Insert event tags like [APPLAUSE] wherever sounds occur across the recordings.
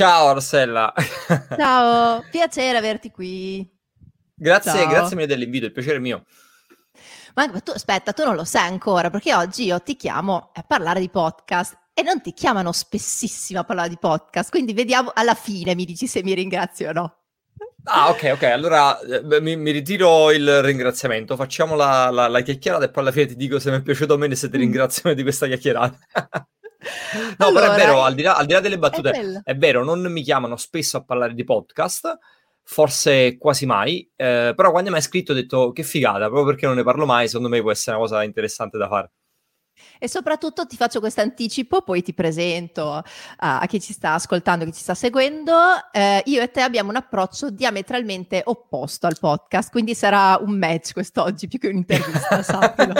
Ciao Rossella. Ciao, [LAUGHS] piacere averti qui. Grazie, Ciao. grazie mille dell'invito, il piacere è mio. Ma tu aspetta, tu non lo sai ancora, perché oggi io ti chiamo a parlare di podcast e non ti chiamano spessissimo a parlare di podcast, quindi vediamo alla fine mi dici se mi ringrazio o no. Ah, ok, ok. Allora eh, mi, mi, ritiro il ringraziamento. Facciamo la, la, la, chiacchierata e poi alla fine ti dico se mi è piaciuto o meno se ti mm. ringrazio di questa chiacchierata. [LAUGHS] no, allora, però è vero, al di, là, al di là delle battute, è, è, vero, non mi chiamano spesso a parlare di podcast, forse quasi mai, eh, però quando mi hai scritto ho detto che figata, proprio perché non ne parlo mai, secondo me può essere una cosa interessante da fare. E soprattutto ti faccio questo anticipo, poi ti presento a, a, chi ci sta ascoltando, chi ci sta seguendo. Eh, io e te abbiamo un approccio diametralmente opposto al podcast, quindi sarà un match quest'oggi più che un'intervista, [LAUGHS] sappilo.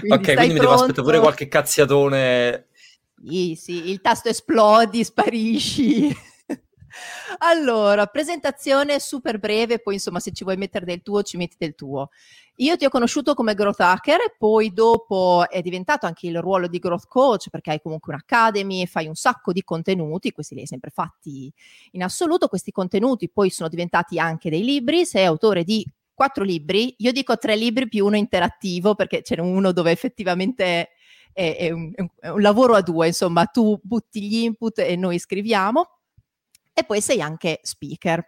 Quindi ok, quindi mi devo aspettare pure qualche cazziatone. Sì, sì, il tasto esplodi, sparisci. [LAUGHS] allora, presentazione super breve, poi insomma se ci vuoi mettere del tuo ci metti del tuo. Io ti ho conosciuto come growth hacker e poi dopo è diventato anche il ruolo di growth coach perché hai comunque un'academy, fai un sacco di contenuti, questi li hai sempre fatti in assoluto, questi contenuti poi sono diventati anche dei libri, sei autore di quattro libri, io dico tre libri più uno interattivo perché c'è uno dove effettivamente è, è, un, è un lavoro a due, insomma tu butti gli input e noi scriviamo e poi sei anche speaker.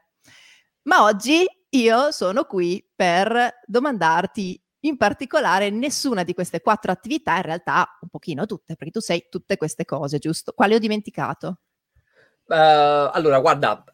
Ma oggi io sono qui per domandarti in particolare nessuna di queste quattro attività, in realtà un pochino tutte, perché tu sei tutte queste cose, giusto? Quali ho dimenticato? Uh, allora, guarda,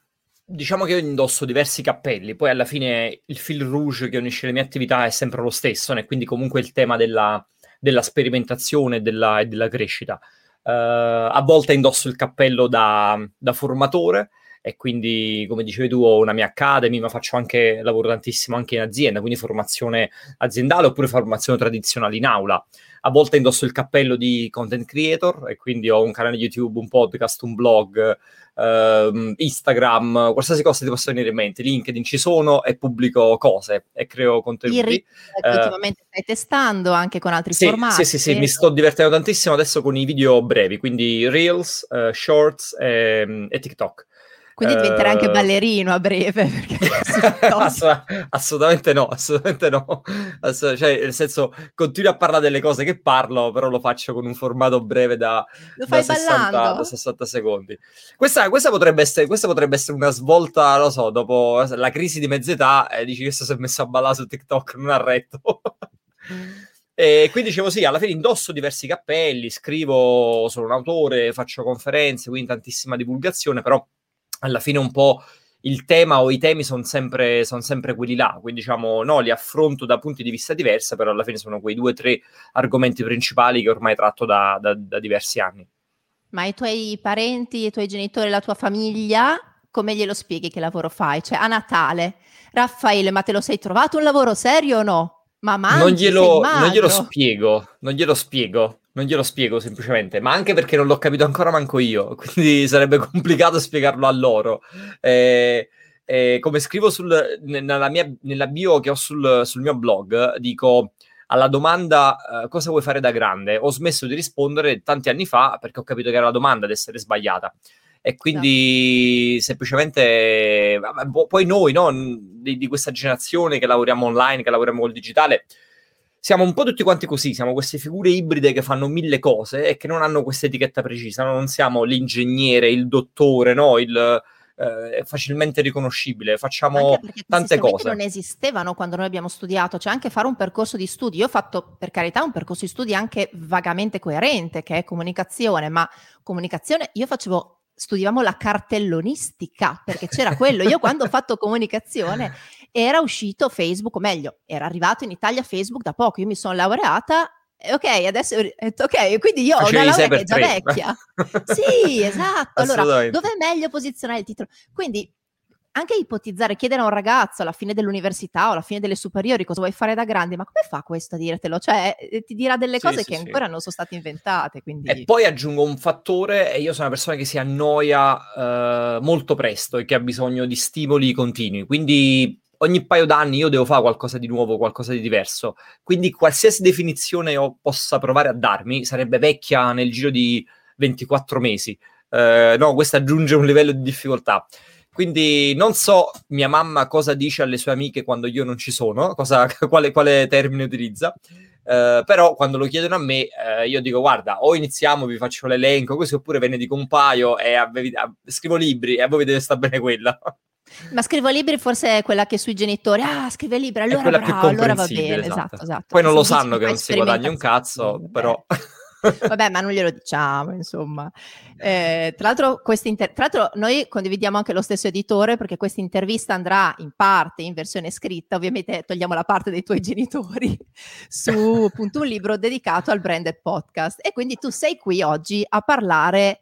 diciamo che io indosso diversi cappelli, poi alla fine il fil rouge che unisce le mie attività è sempre lo stesso, né? quindi comunque il tema della, della sperimentazione e della, della crescita. Uh, a volte indosso il cappello da, da formatore, e quindi come dicevi tu ho una mia academy ma faccio anche lavoro tantissimo anche in azienda quindi formazione aziendale oppure formazione tradizionale in aula a volte indosso il cappello di content creator e quindi ho un canale YouTube un podcast un blog Uh, Instagram, qualsiasi cosa ti possa venire in mente, LinkedIn ci sono e pubblico cose e creo contenuti. Il che uh, ultimamente stai testando anche con altri sì, formati. Sì, sì, sì, mi sto divertendo tantissimo adesso con i video brevi, quindi Reels, uh, Shorts e, e TikTok. Quindi diventerai anche eh, ballerino a breve. [LAUGHS] Ass- assolutamente no, assolutamente no. Ass- cioè, nel senso, continuo a parlare delle cose che parlo, però lo faccio con un formato breve da, da, 60, da 60, secondi. Questa, questa, potrebbe essere, questa, potrebbe essere, una svolta, lo so, dopo la crisi di mezz'età, e dici che si è messo a ballare su TikTok, non ha retto. [LAUGHS] E quindi dicevo sì, alla fine indosso diversi cappelli, scrivo, sono un autore, faccio conferenze, quindi tantissima divulgazione, però alla fine un po' il tema o i temi sono sempre, son sempre quelli là, quindi diciamo no, li affronto da punti di vista diversi, però alla fine sono quei due o tre argomenti principali che ormai tratto da, da, da diversi anni. Ma i tuoi parenti, i tuoi genitori, la tua famiglia, come glielo spieghi che lavoro fai? Cioè a Natale, Raffaele, ma te lo sei trovato un lavoro serio o no? Ma mangi, non, glielo, non glielo spiego, non glielo spiego non glielo spiego semplicemente, ma anche perché non l'ho capito ancora manco io, [LAUGHS] quindi sarebbe complicato spiegarlo a loro. Eh, eh, come scrivo sul, nella, mia, nella bio che ho sul, sul mio blog, dico alla domanda uh, cosa vuoi fare da grande, ho smesso di rispondere tanti anni fa perché ho capito che era la domanda ad essere sbagliata. E quindi no. semplicemente, poi noi no, di, di, questa generazione che lavoriamo online, che lavoriamo col digitale, siamo un po' tutti quanti così, siamo queste figure ibride che fanno mille cose e che non hanno questa etichetta precisa, no? non siamo l'ingegnere, il dottore, no? il, eh, facilmente riconoscibile, facciamo tante cose. non esistevano quando noi abbiamo studiato, cioè anche fare un percorso di studi. Io ho fatto per carità un percorso di studi anche vagamente coerente, che è comunicazione, ma comunicazione io facevo studiavamo la cartellonistica perché c'era quello. Io quando ho fatto comunicazione [LAUGHS] era uscito Facebook, o meglio, era arrivato in Italia Facebook da poco. Io mi sono laureata ok, adesso ok, quindi io ho una laurea che è già vecchia. [LAUGHS] sì, esatto. Allora, dove è meglio posizionare il titolo? Quindi anche ipotizzare, chiedere a un ragazzo alla fine dell'università o alla fine delle superiori cosa vuoi fare da grande, ma come fa questo a dirtelo? Cioè, eh, ti dirà delle cose sì, che sì, ancora sì. non sono state inventate. Quindi... E poi aggiungo un fattore, e io sono una persona che si annoia uh, molto presto e che ha bisogno di stimoli continui, quindi ogni paio d'anni io devo fare qualcosa di nuovo, qualcosa di diverso. Quindi qualsiasi definizione io possa provare a darmi sarebbe vecchia nel giro di 24 mesi. Eh, no, questo aggiunge un livello di difficoltà. Quindi non so mia mamma cosa dice alle sue amiche quando io non ci sono, cosa, [LAUGHS] quale, quale termine utilizza. Uh, però quando lo chiedono a me, uh, io dico: Guarda, o iniziamo, vi faccio l'elenco, così oppure ve ne dico un paio e avevi, a, scrivo libri e a voi deve stare bene quella. [LAUGHS] Ma scrivo libri forse è quella che sui genitori, ah, scrive libri, allora bravo, allora va bene, esatto, esatto. esatto. Poi non lo sanno che non si guadagna un cazzo, però... [LAUGHS] Vabbè, ma non glielo diciamo, insomma. Eh, tra, l'altro, inter- tra, l'altro, noi condividiamo anche lo stesso editore perché questa intervista andrà in parte in versione scritta, ovviamente togliamo la parte dei tuoi [LAUGHS] genitori, su appunto un libro dedicato al branded podcast. E quindi tu sei qui oggi a parlare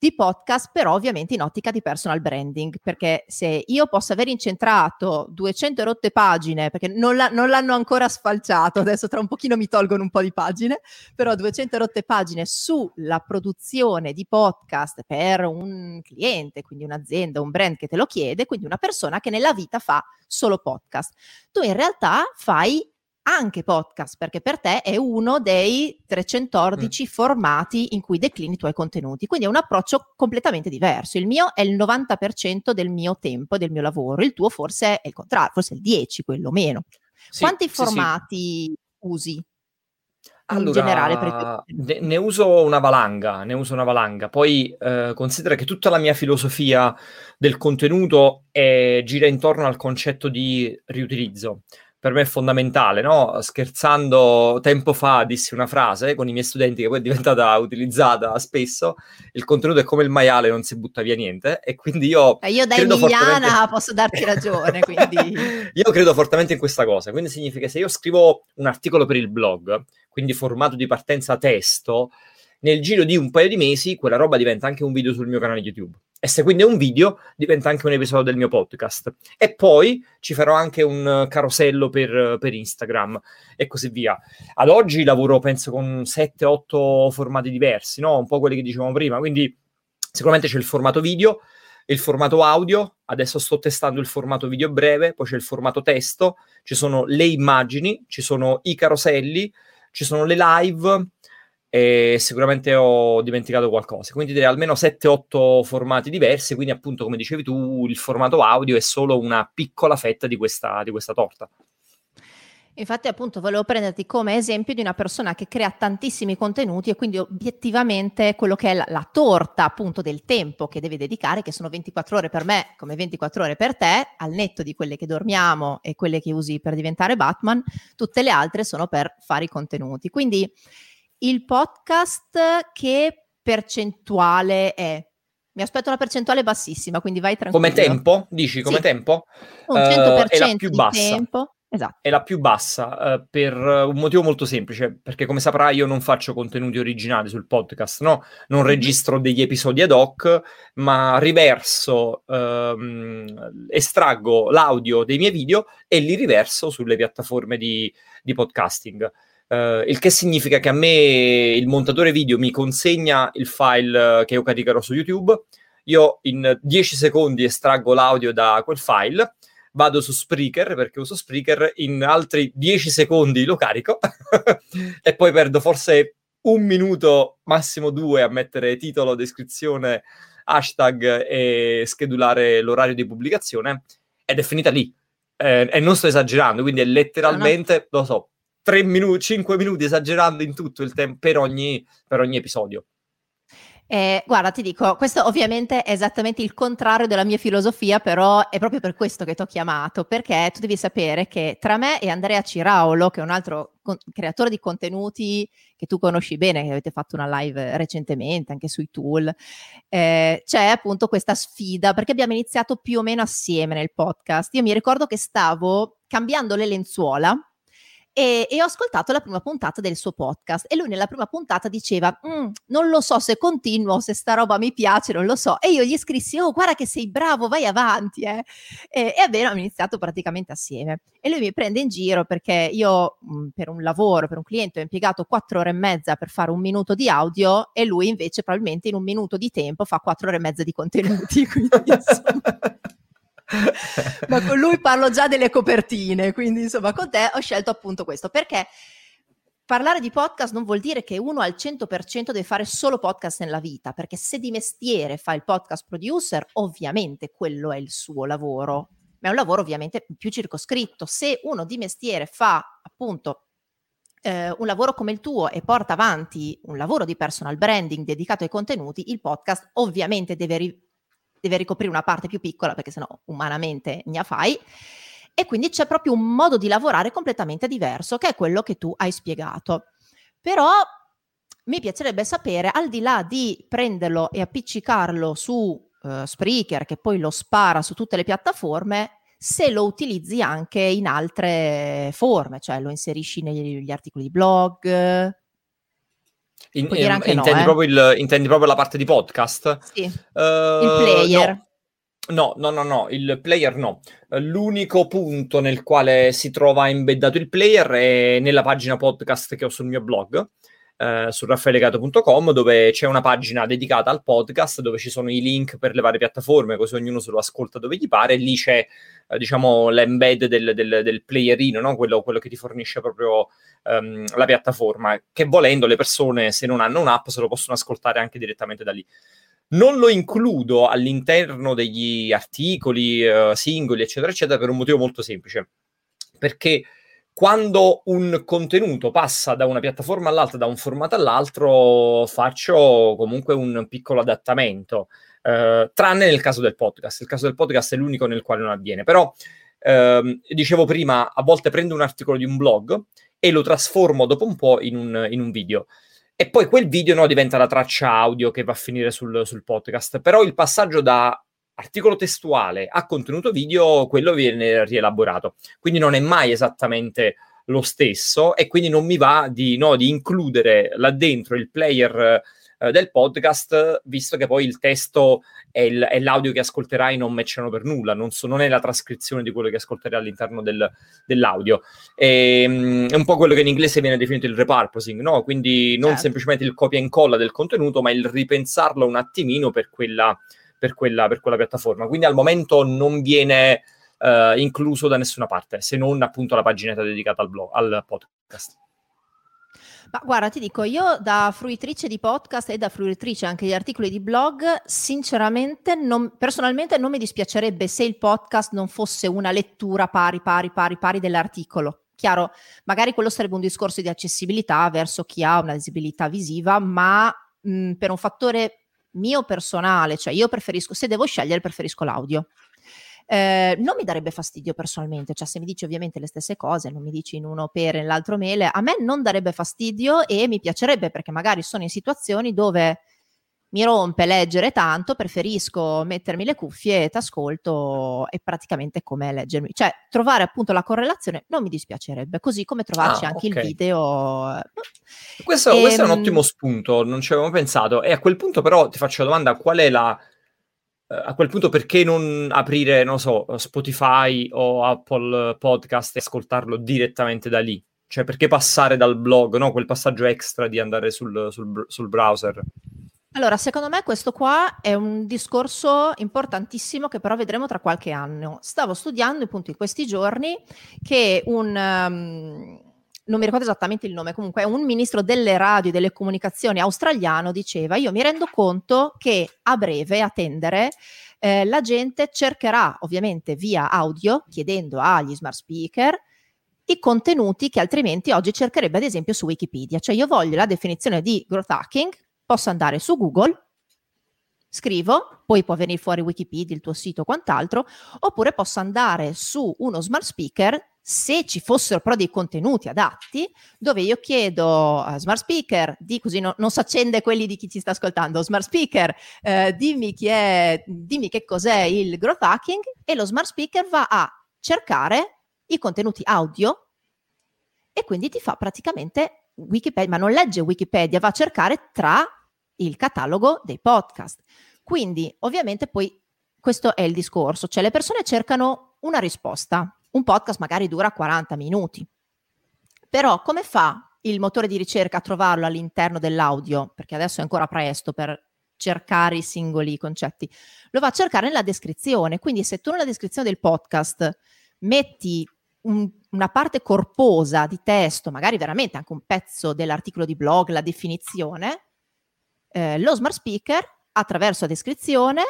di podcast, però ovviamente in ottica di personal branding, perché se io posso aver incentrato 200 rotte pagine, perché non, la, non, l'hanno ancora sfalciato, adesso tra un pochino mi tolgono un po' di pagine, però 200 rotte pagine sulla produzione di podcast per un cliente, quindi un'azienda, un brand che te lo chiede, quindi una persona che nella vita fa solo podcast. Tu in realtà fai anche podcast, perché per te è uno dei 314 mm. formati in cui declini i tuoi contenuti. Quindi è un approccio completamente diverso. Il mio è il 90% del mio tempo, del mio lavoro, il tuo forse è il contrario, forse è il 10, quello meno. Sì, Quanti sì, formati sì. usi? Allora, in generale ne, ne, uso una valanga, ne uso una valanga. Poi eh, considera che tutta la mia filosofia del contenuto è, gira intorno al concetto di riutilizzo per me è fondamentale, no? Scherzando tempo fa dissi una frase con i miei studenti che poi è diventata [LAUGHS] utilizzata spesso, il contenuto è come il maiale, non si butta via niente e quindi io... Eh, io da emiliana fortemente... posso darti ragione, [LAUGHS] quindi... io credo fortemente in questa cosa, quindi significa che se io scrivo un articolo per il blog, quindi formato di partenza testo, nel giro di un paio di mesi quella roba diventa anche un video sul mio canale YouTube. E se quindi è un video, diventa anche un episodio del mio podcast. E poi ci farò anche un carosello per, per Instagram e così via. Ad oggi lavoro, penso, con 7-8 formati diversi, no? Un po' quelli che dicevamo prima. Quindi sicuramente c'è il formato video, il formato audio, adesso sto testando il formato video breve, poi c'è il formato testo, ci sono le immagini, ci sono i caroselli, ci sono le live, e sicuramente ho dimenticato qualcosa. Quindi direi almeno 7-8 formati diversi, quindi appunto come dicevi tu il formato audio è solo una piccola fetta di questa, di questa torta. Infatti appunto volevo prenderti come esempio di una persona che crea tantissimi contenuti e quindi obiettivamente quello che è la, la, torta appunto del tempo che devi dedicare, che sono 24 ore per me come 24 ore per te, al netto di quelle che dormiamo e quelle che usi per diventare Batman, tutte le altre sono per fare i contenuti. Quindi il podcast che percentuale è? Mi aspetto una percentuale bassissima, quindi vai tranquillo. Come tempo? Dici come sì. tempo? Un 100% uh, è la più bassa. tempo. Esatto. È la più bassa uh, per un motivo molto semplice, perché come saprai io non faccio contenuti originali sul podcast, no? Non mm-hmm. registro degli episodi ad hoc, ma riverso, um, estraggo l'audio dei miei video e li riverso sulle piattaforme di, di podcasting. Uh, il che significa che a me il montatore video mi consegna il file che io caricherò su YouTube, io in 10 secondi estraggo l'audio da quel file, vado su Spreaker perché uso Spreaker, in altri 10 secondi lo carico [LAUGHS] e poi perdo forse un minuto, massimo due, a mettere titolo, descrizione, hashtag e schedulare l'orario di pubblicazione ed è finita lì. Eh, e non sto esagerando, quindi è letteralmente, lo so, 3 minuti, 5 minuti esagerando in tutto il tempo per ogni, per ogni episodio. Eh, guarda, ti dico, questo ovviamente è esattamente il contrario della mia filosofia, però è proprio per questo che ti ho chiamato, perché tu devi sapere che tra me e Andrea Ciraulo, che è un altro con- creatore di contenuti che tu conosci bene, che avete fatto una live recentemente anche sui tool, eh, c'è appunto questa sfida, perché abbiamo iniziato più o meno assieme nel podcast. Io mi ricordo che stavo cambiando le lenzuola e, e, ho ascoltato la prima puntata del suo podcast e lui nella prima puntata diceva mm, non lo so se continuo, se sta roba mi piace, non lo so. E io gli scrissi oh guarda che sei bravo, vai avanti eh. e, e abbiamo iniziato praticamente assieme. E lui mi prende in giro perché io mh, mm, per un lavoro, per un cliente ho impiegato quattro ore e mezza per fare un minuto di audio e lui invece probabilmente in un minuto di tempo fa quattro ore e mezza di contenuti [LAUGHS] quindi insomma ma con lui parlo già delle copertine, quindi insomma con te ho scelto appunto questo perché parlare di podcast non vuol dire che uno al 100% deve fare solo podcast nella vita, perché se di mestiere fa il podcast producer, ovviamente quello è il suo lavoro, ma è un lavoro ovviamente più circoscritto. Se uno di mestiere fa appunto eh, un lavoro come il tuo e porta avanti un lavoro di personal branding dedicato ai contenuti, il podcast ovviamente deve, ri- deve ricoprire una parte più piccola, perché sennò umanamente ne fai e quindi c'è proprio un modo di lavorare completamente diverso, che è quello che tu hai spiegato. Però mi piacerebbe sapere, al di là di prenderlo e appiccicarlo su uh, Spreaker, che poi lo spara su tutte le piattaforme, se lo utilizzi anche in altre forme, cioè lo inserisci negli articoli di blog. In, in, intendi, no, eh? proprio il, intendi, proprio la parte di podcast? Sì. Uh, il player. No. No, no, no, no, il player no. L'unico punto nel quale si trova embeddato il player è nella pagina podcast che ho sul mio blog, eh, su raffaelegato.com, dove c'è una pagina dedicata al podcast, dove ci sono i link per le varie piattaforme, così ognuno se lo ascolta dove gli pare, lì c'è, eh, diciamo, l'embed del, del, del playerino, no? quello, quello, che ti fornisce proprio um, la piattaforma, che volendo le persone, se non hanno un'app, se lo possono ascoltare anche direttamente da lì. Non lo includo all'interno degli articoli uh, singoli, eccetera, eccetera, per un motivo molto semplice. Perché quando un contenuto passa da una piattaforma all'altra, da un formato all'altro, faccio comunque un piccolo adattamento, uh, tranne nel caso del podcast. Il caso del podcast è l'unico nel quale non avviene. Però, uh, dicevo prima, a volte prendo un articolo di un blog e lo trasformo dopo un po' in un, in un video e poi quel video no, diventa la traccia audio che va a finire sul, sul podcast. Però il passaggio da articolo testuale a contenuto video, quello viene rielaborato. Quindi non è mai esattamente lo stesso e quindi non mi va di, no, di includere là dentro il player eh, del podcast, visto che poi il testo e, il, e, l'audio che ascolterai non matchano per nulla, non, so, non, è la trascrizione di quello che ascolterai all'interno del, dell'audio. E, um, è un po' quello che in inglese viene definito il repurposing, no? quindi non certo. semplicemente il copia e incolla del contenuto, ma il ripensarlo un attimino per quella, per quella, per quella piattaforma. Quindi al momento non viene uh, incluso da nessuna parte, se non appunto la paginetta dedicata al, blog, al podcast. Ma guarda, ti dico, io da fruitrice di podcast e da fruitrice anche di articoli di blog, sinceramente, non, personalmente non mi dispiacerebbe se il podcast non fosse una lettura pari, pari, pari, pari dell'articolo. Chiaro, magari quello sarebbe un discorso di accessibilità verso chi ha una visibilità visiva, ma mh, per un fattore mio personale, cioè io preferisco, se devo scegliere, preferisco l'audio. Eh, non mi darebbe fastidio personalmente, cioè se mi dici ovviamente le stesse cose, non mi dici in uno pere e nell'altro mele, a me non darebbe fastidio e mi piacerebbe perché magari sono in situazioni dove mi rompe leggere tanto, preferisco mettermi le cuffie, ti ascolto e praticamente come leggermi. Cioè, trovare appunto la correlazione non mi dispiacerebbe, così come trovarci ah, anche okay. il video. Questo, e, questo, è un ehm ottimo spunto, non ci avevamo pensato. E a quel punto però ti faccio la domanda, qual è la eh, a quel punto perché non aprire, non so, Spotify o Apple Podcast e ascoltarlo direttamente da lì? Cioè, perché passare dal blog, no? Quel passaggio extra di andare sul, sul, sul browser. Allora, secondo me questo qua è un discorso importantissimo che però vedremo tra qualche anno. Stavo studiando appunto in questi giorni che un... Um, non mi ricordo esattamente il nome, comunque un ministro delle radio e delle comunicazioni australiano diceva io mi rendo conto che a breve, a tendere, eh, la gente cercherà ovviamente via audio, chiedendo agli smart speaker, i contenuti che altrimenti oggi cercherebbe ad esempio su Wikipedia. Cioè io voglio la definizione di growth hacking, posso andare su Google, scrivo, poi può venire fuori Wikipedia, il tuo sito o quant'altro, oppure posso andare su uno smart speaker se ci fossero però dei contenuti adatti, dove io chiedo a smart speaker, di, così no, non si accende quelli di chi ci sta ascoltando, smart speaker, eh, dimmi, chi è, dimmi che cos'è il growth hacking e lo smart speaker va a cercare i contenuti audio e quindi ti fa praticamente Wikipedia, ma non legge Wikipedia, va a cercare tra il catalogo dei podcast. Quindi ovviamente poi questo è il discorso, cioè le persone cercano una risposta, un podcast magari dura 40 minuti. Però come fa il motore di ricerca a trovarlo all'interno dell'audio? Perché adesso è ancora presto per cercare i singoli concetti. Lo va a cercare nella descrizione. Quindi se tu nella descrizione del podcast metti un, una parte corposa di testo, magari veramente anche un pezzo dell'articolo di blog, la definizione, eh, lo smart speaker attraverso la descrizione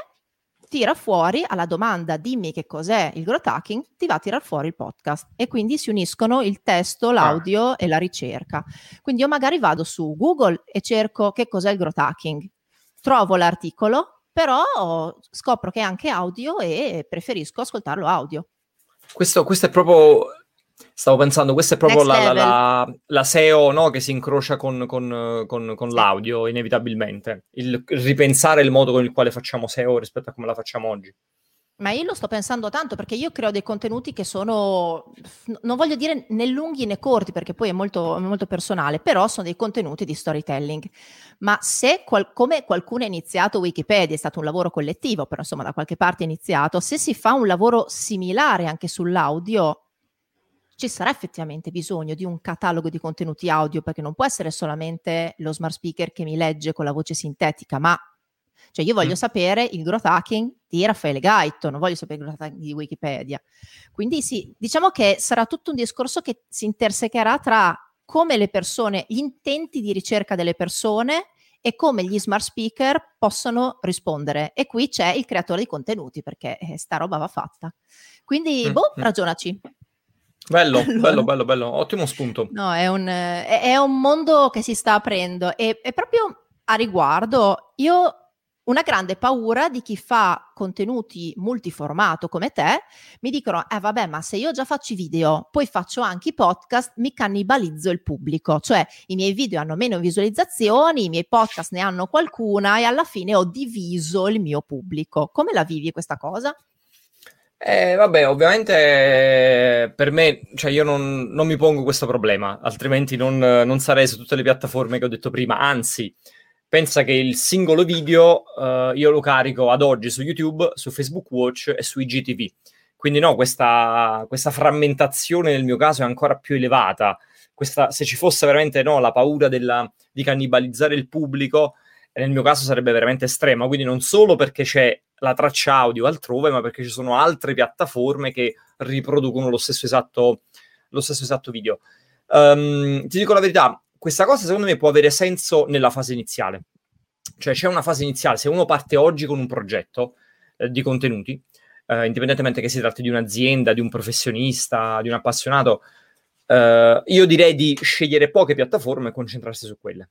tira fuori alla domanda dimmi che cos'è il growth hacking, ti va a tirar fuori il podcast e quindi si uniscono il testo, ah. l'audio e la ricerca. Quindi io magari vado su Google e cerco che cos'è il growth hacking, trovo l'articolo, però scopro che è anche audio e preferisco ascoltarlo audio. Questo, questo è proprio Stavo pensando, questa è proprio la, la, la, SEO no? che si incrocia con, con, con, con sì. l'audio, inevitabilmente. Il, il ripensare il modo con il quale facciamo SEO rispetto a come la facciamo oggi. Ma io lo sto pensando tanto perché io creo dei contenuti che sono, non voglio dire né lunghi né corti perché poi è molto, molto personale, però sono dei contenuti di storytelling. Ma se qual, come qualcuno ha iniziato Wikipedia, è stato un lavoro collettivo, però insomma da qualche parte è iniziato, se si fa un lavoro similare anche sull'audio, ci sarà effettivamente bisogno di un catalogo di contenuti audio, perché non può essere solamente lo smart speaker che mi legge con la voce sintetica, ma cioè io voglio mm. sapere il growth hacking di Raffaele Gaito, non voglio sapere il growth hacking di Wikipedia. Quindi sì, diciamo che sarà tutto un discorso che si intersecherà tra come le persone, gli intenti di ricerca delle persone e come gli smart speaker possono rispondere. E qui c'è il creatore di contenuti, perché eh, sta roba va fatta. Quindi, mm. boh, mm. ragionaci. Bello, [LAUGHS] allora, bello, bello, bello, ottimo spunto. No, è un, è, è un mondo che si sta aprendo e, e proprio a riguardo io ho una grande paura di chi fa contenuti multiformato come te, mi dicono, eh vabbè, ma se io già faccio i video, poi faccio anche i podcast, mi cannibalizzo il pubblico, cioè i miei video hanno meno visualizzazioni, i miei podcast ne hanno qualcuna e alla fine ho diviso il mio pubblico. Come la vivi questa cosa? Eh, vabbè, ovviamente per me, cioè io non, non mi pongo questo problema, altrimenti non, non, sarei su tutte le piattaforme che ho detto prima, anzi, pensa che il singolo video uh, io lo carico ad oggi su YouTube, su Facebook Watch e su IGTV. Quindi no, questa, questa frammentazione nel mio caso è ancora più elevata. Questa, se ci fosse veramente no, la paura della, di cannibalizzare il pubblico, nel mio caso sarebbe veramente estrema. Quindi non solo perché c'è la traccia audio altrove, ma perché ci sono altre piattaforme che riproducono lo stesso esatto, lo stesso esatto video. Um, ti dico la verità, questa cosa secondo me può avere senso nella fase iniziale. Cioè c'è una fase iniziale, se uno parte oggi con un progetto eh, di contenuti, eh, indipendentemente che si tratti di un'azienda, di un professionista, di un appassionato, eh, io direi di scegliere poche piattaforme e concentrarsi su quelle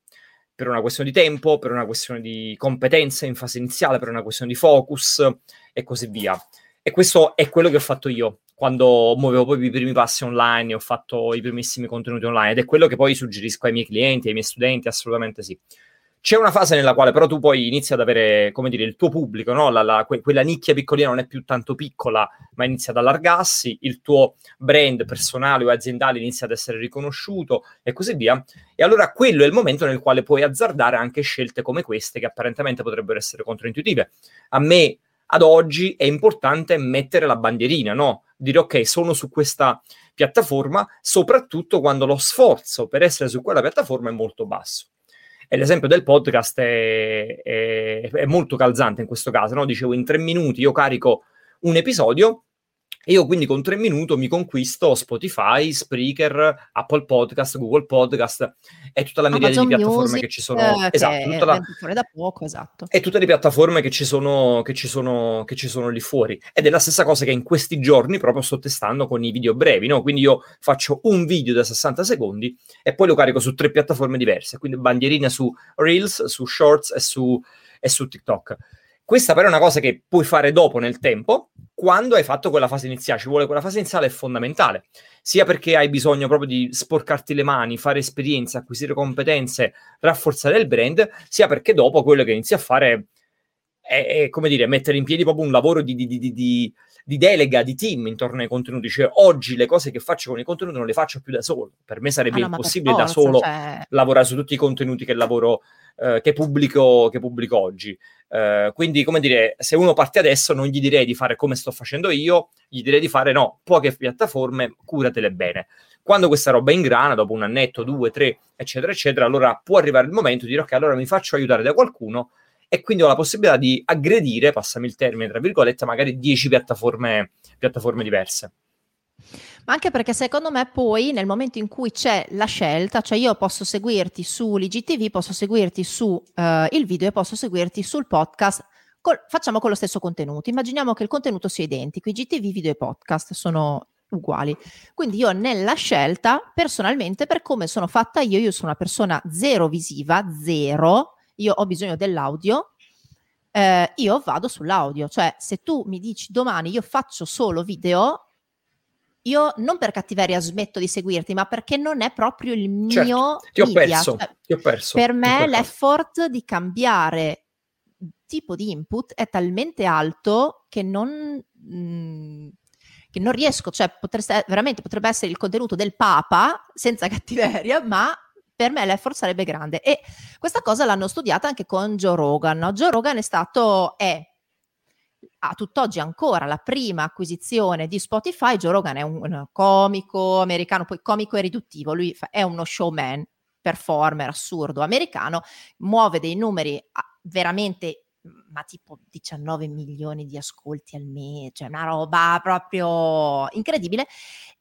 per una questione di tempo, per una questione di competenze in fase iniziale, per una questione di focus e così via. E questo è quello che ho fatto io quando muovevo poi i primi passi online e ho fatto i primissimi contenuti online ed è quello che poi suggerisco ai miei clienti, ai miei studenti, assolutamente sì. C'è una fase nella quale però tu poi inizi ad avere, come dire, il tuo pubblico, no? la, la, que- quella nicchia piccolina non è più tanto piccola, ma inizia ad allargarsi, il tuo brand personale o aziendale inizia ad essere riconosciuto e così via. E allora quello è il momento nel quale puoi azzardare anche scelte come queste, che apparentemente potrebbero essere controintuitive. A me, ad oggi, è importante mettere la bandierina, no? Dire ok, sono su questa piattaforma, soprattutto quando lo sforzo per essere su quella piattaforma è molto basso. E l'esempio del podcast è, è, è molto calzante in questo caso, no? Dicevo, in tre minuti io carico un episodio e io quindi con tre minuti mi conquisto Spotify, Spreaker, Apple Podcast, Google Podcast e tutta la miriade di piattaforme Music, che ci sono. Eh, esatto, tutta la, da poco, esatto. E tutte le piattaforme che ci, sono, che, ci sono, che ci sono lì fuori. Ed è la stessa cosa che in questi giorni proprio sto testando con i video brevi, no? Quindi io faccio un video da 60 secondi e poi lo carico su tre piattaforme diverse. Quindi bandierina su Reels, su Shorts e su, e su TikTok. Questa però è una cosa che puoi fare dopo nel tempo, quando hai fatto quella fase iniziale. Ci vuole quella fase iniziale è fondamentale, sia perché hai bisogno proprio di sporcarti le mani, fare esperienze, acquisire competenze, rafforzare il brand, sia perché dopo quello che inizi a fare è, è come dire, mettere in piedi proprio un lavoro di, di, di, di di delega, di team intorno ai contenuti. Cioè, oggi le cose che faccio con i contenuti non le faccio più da solo. Per me sarebbe ah, no, impossibile forza, da solo cioè... lavorare su tutti i contenuti che lavoro, eh, che, pubblico, che pubblico oggi. Uh, quindi, come dire, se uno parte adesso, non gli direi di fare come sto facendo io, gli direi di fare no, poche piattaforme, curatele bene. Quando questa roba è in grana, dopo un annetto, due, tre, eccetera, eccetera, allora può arrivare il momento di dire ok, allora mi faccio aiutare da qualcuno e quindi ho la possibilità di aggredire, passami il termine, tra virgolette, magari 10 piattaforme, piattaforme diverse. Ma anche perché secondo me poi nel momento in cui c'è la scelta, cioè io posso seguirti su l'IGTV, posso seguirti su uh, il video e posso seguirti sul podcast, col, facciamo con lo stesso contenuto. Immaginiamo che il contenuto sia identico, IGTV, video e podcast sono uguali. Quindi io nella scelta, personalmente, per come sono fatta io, io sono una persona zero visiva, zero, io ho bisogno dell'audio, eh, io vado sull'audio. Cioè, se tu mi dici domani io faccio solo video, io non per cattiveria smetto di seguirti, ma perché non è proprio il mio certo, ti ho media. perso, cioè, ti ho perso. Per me l'effort di cambiare tipo di input è talmente alto che non, mh, mm, che non riesco, cioè potreste, veramente potrebbe essere il contenuto del Papa senza [LAUGHS] cattiveria, ma per me l'effort sarebbe grande. E questa cosa l'hanno studiata anche con Joe Rogan. No? Joe Rogan è stato, è a tutt'oggi ancora la prima acquisizione di Spotify. Joe Rogan è un, comico americano, poi comico e riduttivo, lui fa, è uno showman, performer assurdo americano, muove dei numeri ah, veramente ma tipo 19 milioni di ascolti al mese, cioè una roba proprio incredibile.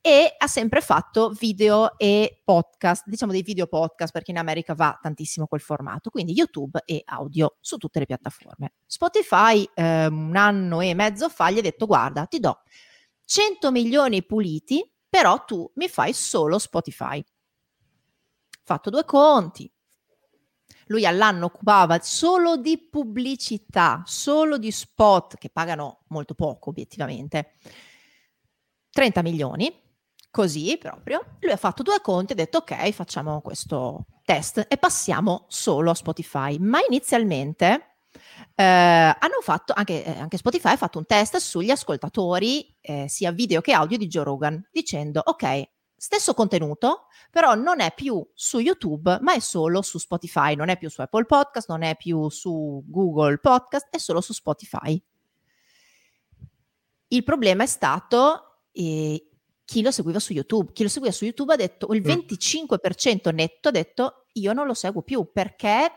E ha sempre fatto video e podcast, diciamo dei video podcast perché in America va tantissimo quel formato, quindi YouTube e audio su tutte le piattaforme. Spotify eh, un anno e mezzo fa gli ha detto guarda ti do 100 milioni puliti, però tu mi fai solo Spotify. Fatto due conti, lui all'anno occupava solo di pubblicità, solo di spot che pagano molto poco obiettivamente, 30 milioni, così proprio. Lui ha fatto due conti e ha detto ok, facciamo questo test e passiamo solo a Spotify. Ma inizialmente eh, hanno fatto, anche, eh, anche, Spotify ha fatto un test sugli ascoltatori, eh, sia video che audio di Joe Rogan, dicendo ok, stesso contenuto, però non è più su YouTube, ma è solo su Spotify, non è più su Apple Podcast, non è più su Google Podcast, è solo su Spotify. Il problema è stato eh, chi lo seguiva su YouTube. Chi lo seguiva su YouTube ha detto, il 25% mm. netto ha detto io non lo seguo più perché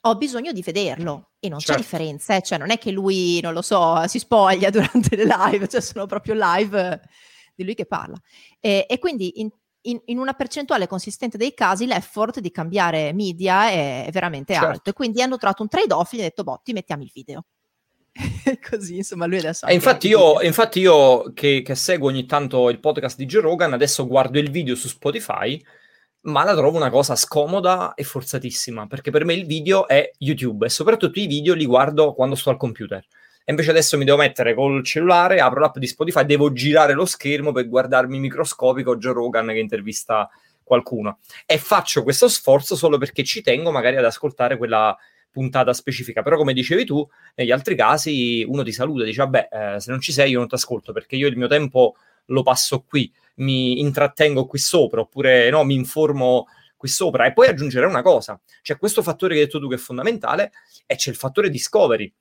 ho bisogno di vederlo e non certo. c'è differenza, eh? cioè non è che lui, non lo so, si spoglia [LAUGHS] durante le live, cioè sono proprio live di lui che parla. E, e quindi in, in, in, una percentuale consistente dei casi l'effort di cambiare media è, è veramente certo. alto e quindi hanno trovato un trade-off e gli hanno detto, boh, ti mettiamo il video. [LAUGHS] così insomma lui adesso e infatti io, infatti io che, che, seguo ogni tanto il podcast di Joe Rogan adesso guardo il video su Spotify ma la trovo una cosa scomoda e forzatissima perché per me il video è YouTube e soprattutto i video li guardo quando sto al computer e invece adesso mi devo mettere col cellulare, apro l'app di Spotify, devo girare lo schermo per guardarmi microscopico Joe Rogan che intervista qualcuno. E faccio questo sforzo solo perché ci tengo magari ad ascoltare quella puntata specifica. Però, come dicevi tu, negli altri casi uno ti saluta e dice: Vabbè, eh, se non ci sei, io non ti ascolto perché io il mio tempo lo passo qui, mi intrattengo qui sopra, oppure no, mi informo qui sopra. E poi aggiungerei una cosa: c'è questo fattore che hai detto tu che è fondamentale, e c'è il fattore discovery.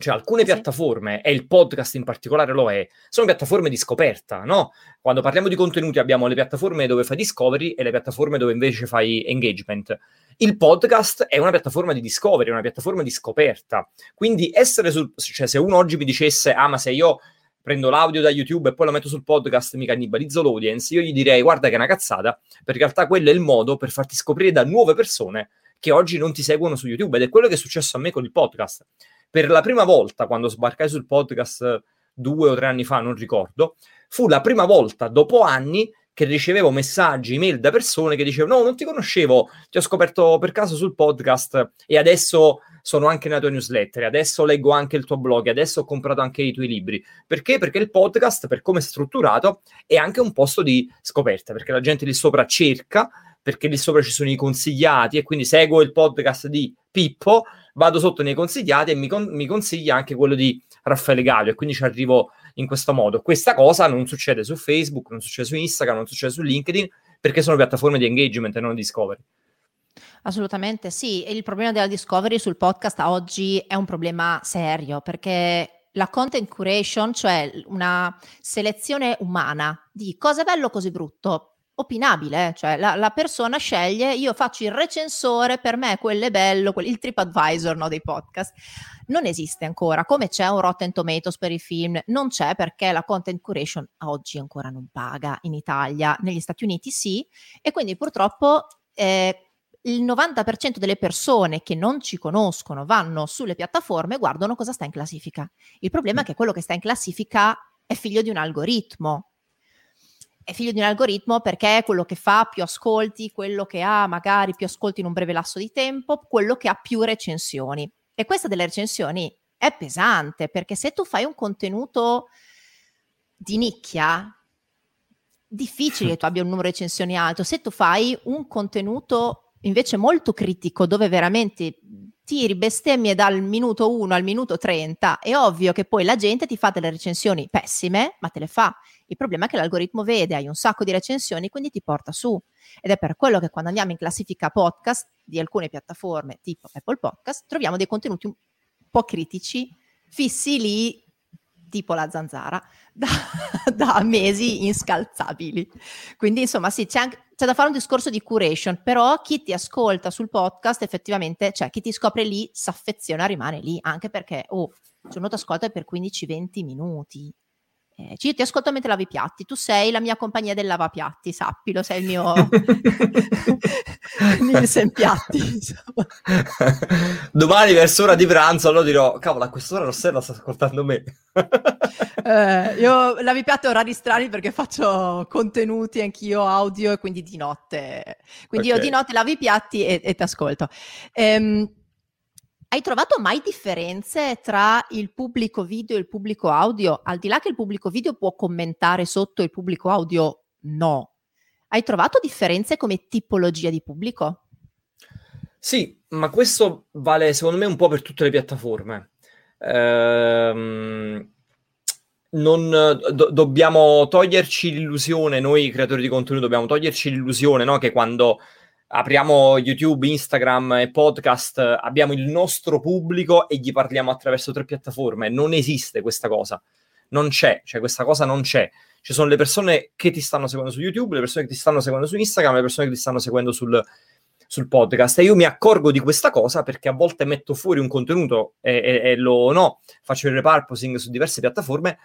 Cioè, alcune sì. piattaforme, e il podcast in particolare lo è, sono piattaforme di scoperta, no? Quando parliamo di contenuti abbiamo le piattaforme dove fai discovery e le piattaforme dove invece fai engagement. Il podcast è una piattaforma di discovery, è una piattaforma di scoperta. Quindi essere sul... cioè se uno oggi mi dicesse, ah ma se io prendo l'audio da YouTube e poi lo metto sul podcast, mi cannibalizzo l'audience, io gli direi guarda che è una cazzata, perché in realtà quello è il modo per farti scoprire da nuove persone che oggi non ti seguono su YouTube ed è quello che è successo a me con il podcast per la prima volta, quando sbarcai sul podcast due o tre anni fa, non ricordo, fu la prima volta dopo anni che ricevevo messaggi, email da persone che dicevano no, non ti conoscevo, ti ho scoperto per caso sul podcast e adesso sono anche nella tua newsletter, adesso leggo anche il tuo blog, adesso ho comprato anche i tuoi libri. Perché? Perché il podcast, per come è strutturato, è anche un posto di scoperta, perché la gente lì sopra cerca, perché lì sopra ci sono i consigliati e quindi seguo il podcast di Pippo, vado sotto nei consigliati e mi, con- mi consiglia anche quello di Raffaele Gallo e quindi ci arrivo in questo modo. Questa cosa non succede su Facebook, non succede su Instagram, non succede su LinkedIn perché sono piattaforme di engagement e non di discovery. Assolutamente sì, e il problema della discovery sul podcast oggi è un problema serio perché la content curation, cioè una selezione umana di cosa è bello, così brutto, opinabile, cioè la, la, persona sceglie, io faccio il recensore, per me quello è bello, quel, il TripAdvisor no, dei podcast. Non esiste ancora, come c'è un Rotten Tomatoes per i film, non c'è perché la content curation oggi ancora non paga in Italia, negli Stati Uniti sì, e quindi purtroppo eh, il 90% delle persone che non ci conoscono vanno sulle piattaforme e guardano cosa sta in classifica. Il problema è che quello che sta in classifica è figlio di un algoritmo. È figlio di un algoritmo perché è quello che fa più ascolti, quello che ha magari più ascolti in un breve lasso di tempo, quello che ha più recensioni. E questa delle recensioni è pesante perché se tu fai un contenuto di nicchia, difficile [LAUGHS] che tu abbia un numero di recensioni alto. Se tu fai un contenuto invece molto critico dove veramente tiri bestemmie dal minuto 1 al minuto 30, è ovvio che poi la gente ti fa delle recensioni pessime, ma te le fa. Il problema è che l'algoritmo vede, hai un sacco di recensioni, quindi ti porta su. Ed è per quello che quando andiamo in classifica podcast di alcune piattaforme tipo Apple Podcast, troviamo dei contenuti un po' critici, fissi lì tipo la zanzara, [LAUGHS] da, da mesi inscalzabili. Quindi insomma sì, c'è, anche, c'è, da fare un discorso di curation, però chi ti ascolta sul podcast effettivamente, cioè chi ti scopre lì, si affeziona, rimane lì, anche perché, oh, c'è uno ti ascolta per 15-20 minuti, eh, io ti ascolto mentre lavi i piatti, tu sei la mia compagnia del lavapiatti, sappilo, sei il mio [LAUGHS] [LAUGHS] Nielsen piatti. Domani verso ora di pranzo allora dirò, cavolo, a quest'ora Rossella sta ascoltando me. [LAUGHS] eh, io lavi piatti a orari strani perché faccio contenuti anch'io audio e quindi di notte. Quindi okay. io di notte lavi i piatti e, e ti ascolto. Ehm, hai trovato mai differenze tra il pubblico video e il pubblico audio? Al di là che il pubblico video può commentare sotto il pubblico audio, no. Hai trovato differenze come tipologia di pubblico? Sì, ma questo vale secondo me un po' per tutte le piattaforme. Ehm, non, do, dobbiamo toglierci l'illusione, noi creatori di contenuto dobbiamo toglierci l'illusione no? che quando apriamo YouTube, Instagram e podcast, abbiamo il nostro pubblico e gli parliamo attraverso tre piattaforme. Non esiste questa cosa. Non c'è, cioè questa cosa non c'è. Ci sono le persone che ti stanno seguendo su YouTube, le persone che ti stanno seguendo su Instagram, le persone che ti stanno seguendo sul, sul podcast. E io mi accorgo di questa cosa perché a volte metto fuori un contenuto e, e, e lo no, faccio il repurposing su diverse piattaforme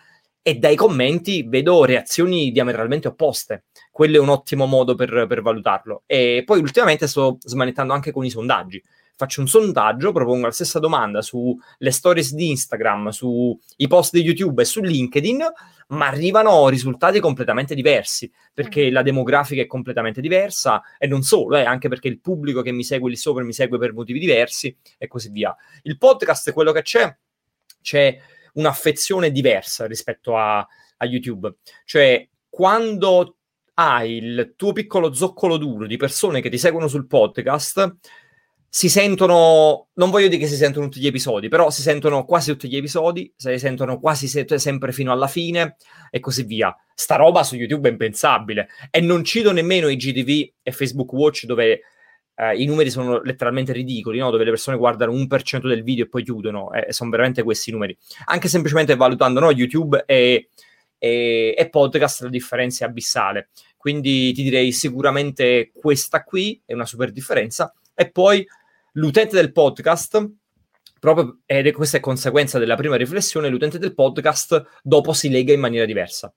e dai commenti vedo reazioni diametralmente opposte. Quello è un ottimo modo per, per, valutarlo. E poi ultimamente sto smanettando anche con i sondaggi. Faccio un sondaggio, propongo la stessa domanda sulle stories di Instagram, sui post di YouTube e su LinkedIn, ma arrivano risultati completamente diversi, perché mm. la demografica è completamente diversa e non solo, eh, anche perché il pubblico che mi segue lì sopra mi segue per motivi diversi e così via. Il podcast quello che c'è, c'è un'affezione diversa rispetto a, a YouTube. Cioè, quando hai il tuo piccolo zoccolo duro di persone che ti seguono sul podcast, si sentono, non voglio dire che si sentono tutti gli episodi, però si sentono quasi tutti gli episodi, si sentono quasi se- sempre fino alla fine e così via. Sta roba su YouTube è impensabile. E non cito nemmeno i GTV e Facebook Watch dove eh, i numeri sono letteralmente ridicoli, no? dove le persone guardano un per cento del video e poi chiudono, e sono veramente questi i numeri. Anche semplicemente valutando no? YouTube e, e, e, podcast la differenza è abissale. Quindi ti direi sicuramente questa qui è una super differenza. E poi l'utente del podcast, proprio, ed è questa è conseguenza della prima riflessione, l'utente del podcast dopo si lega in maniera diversa.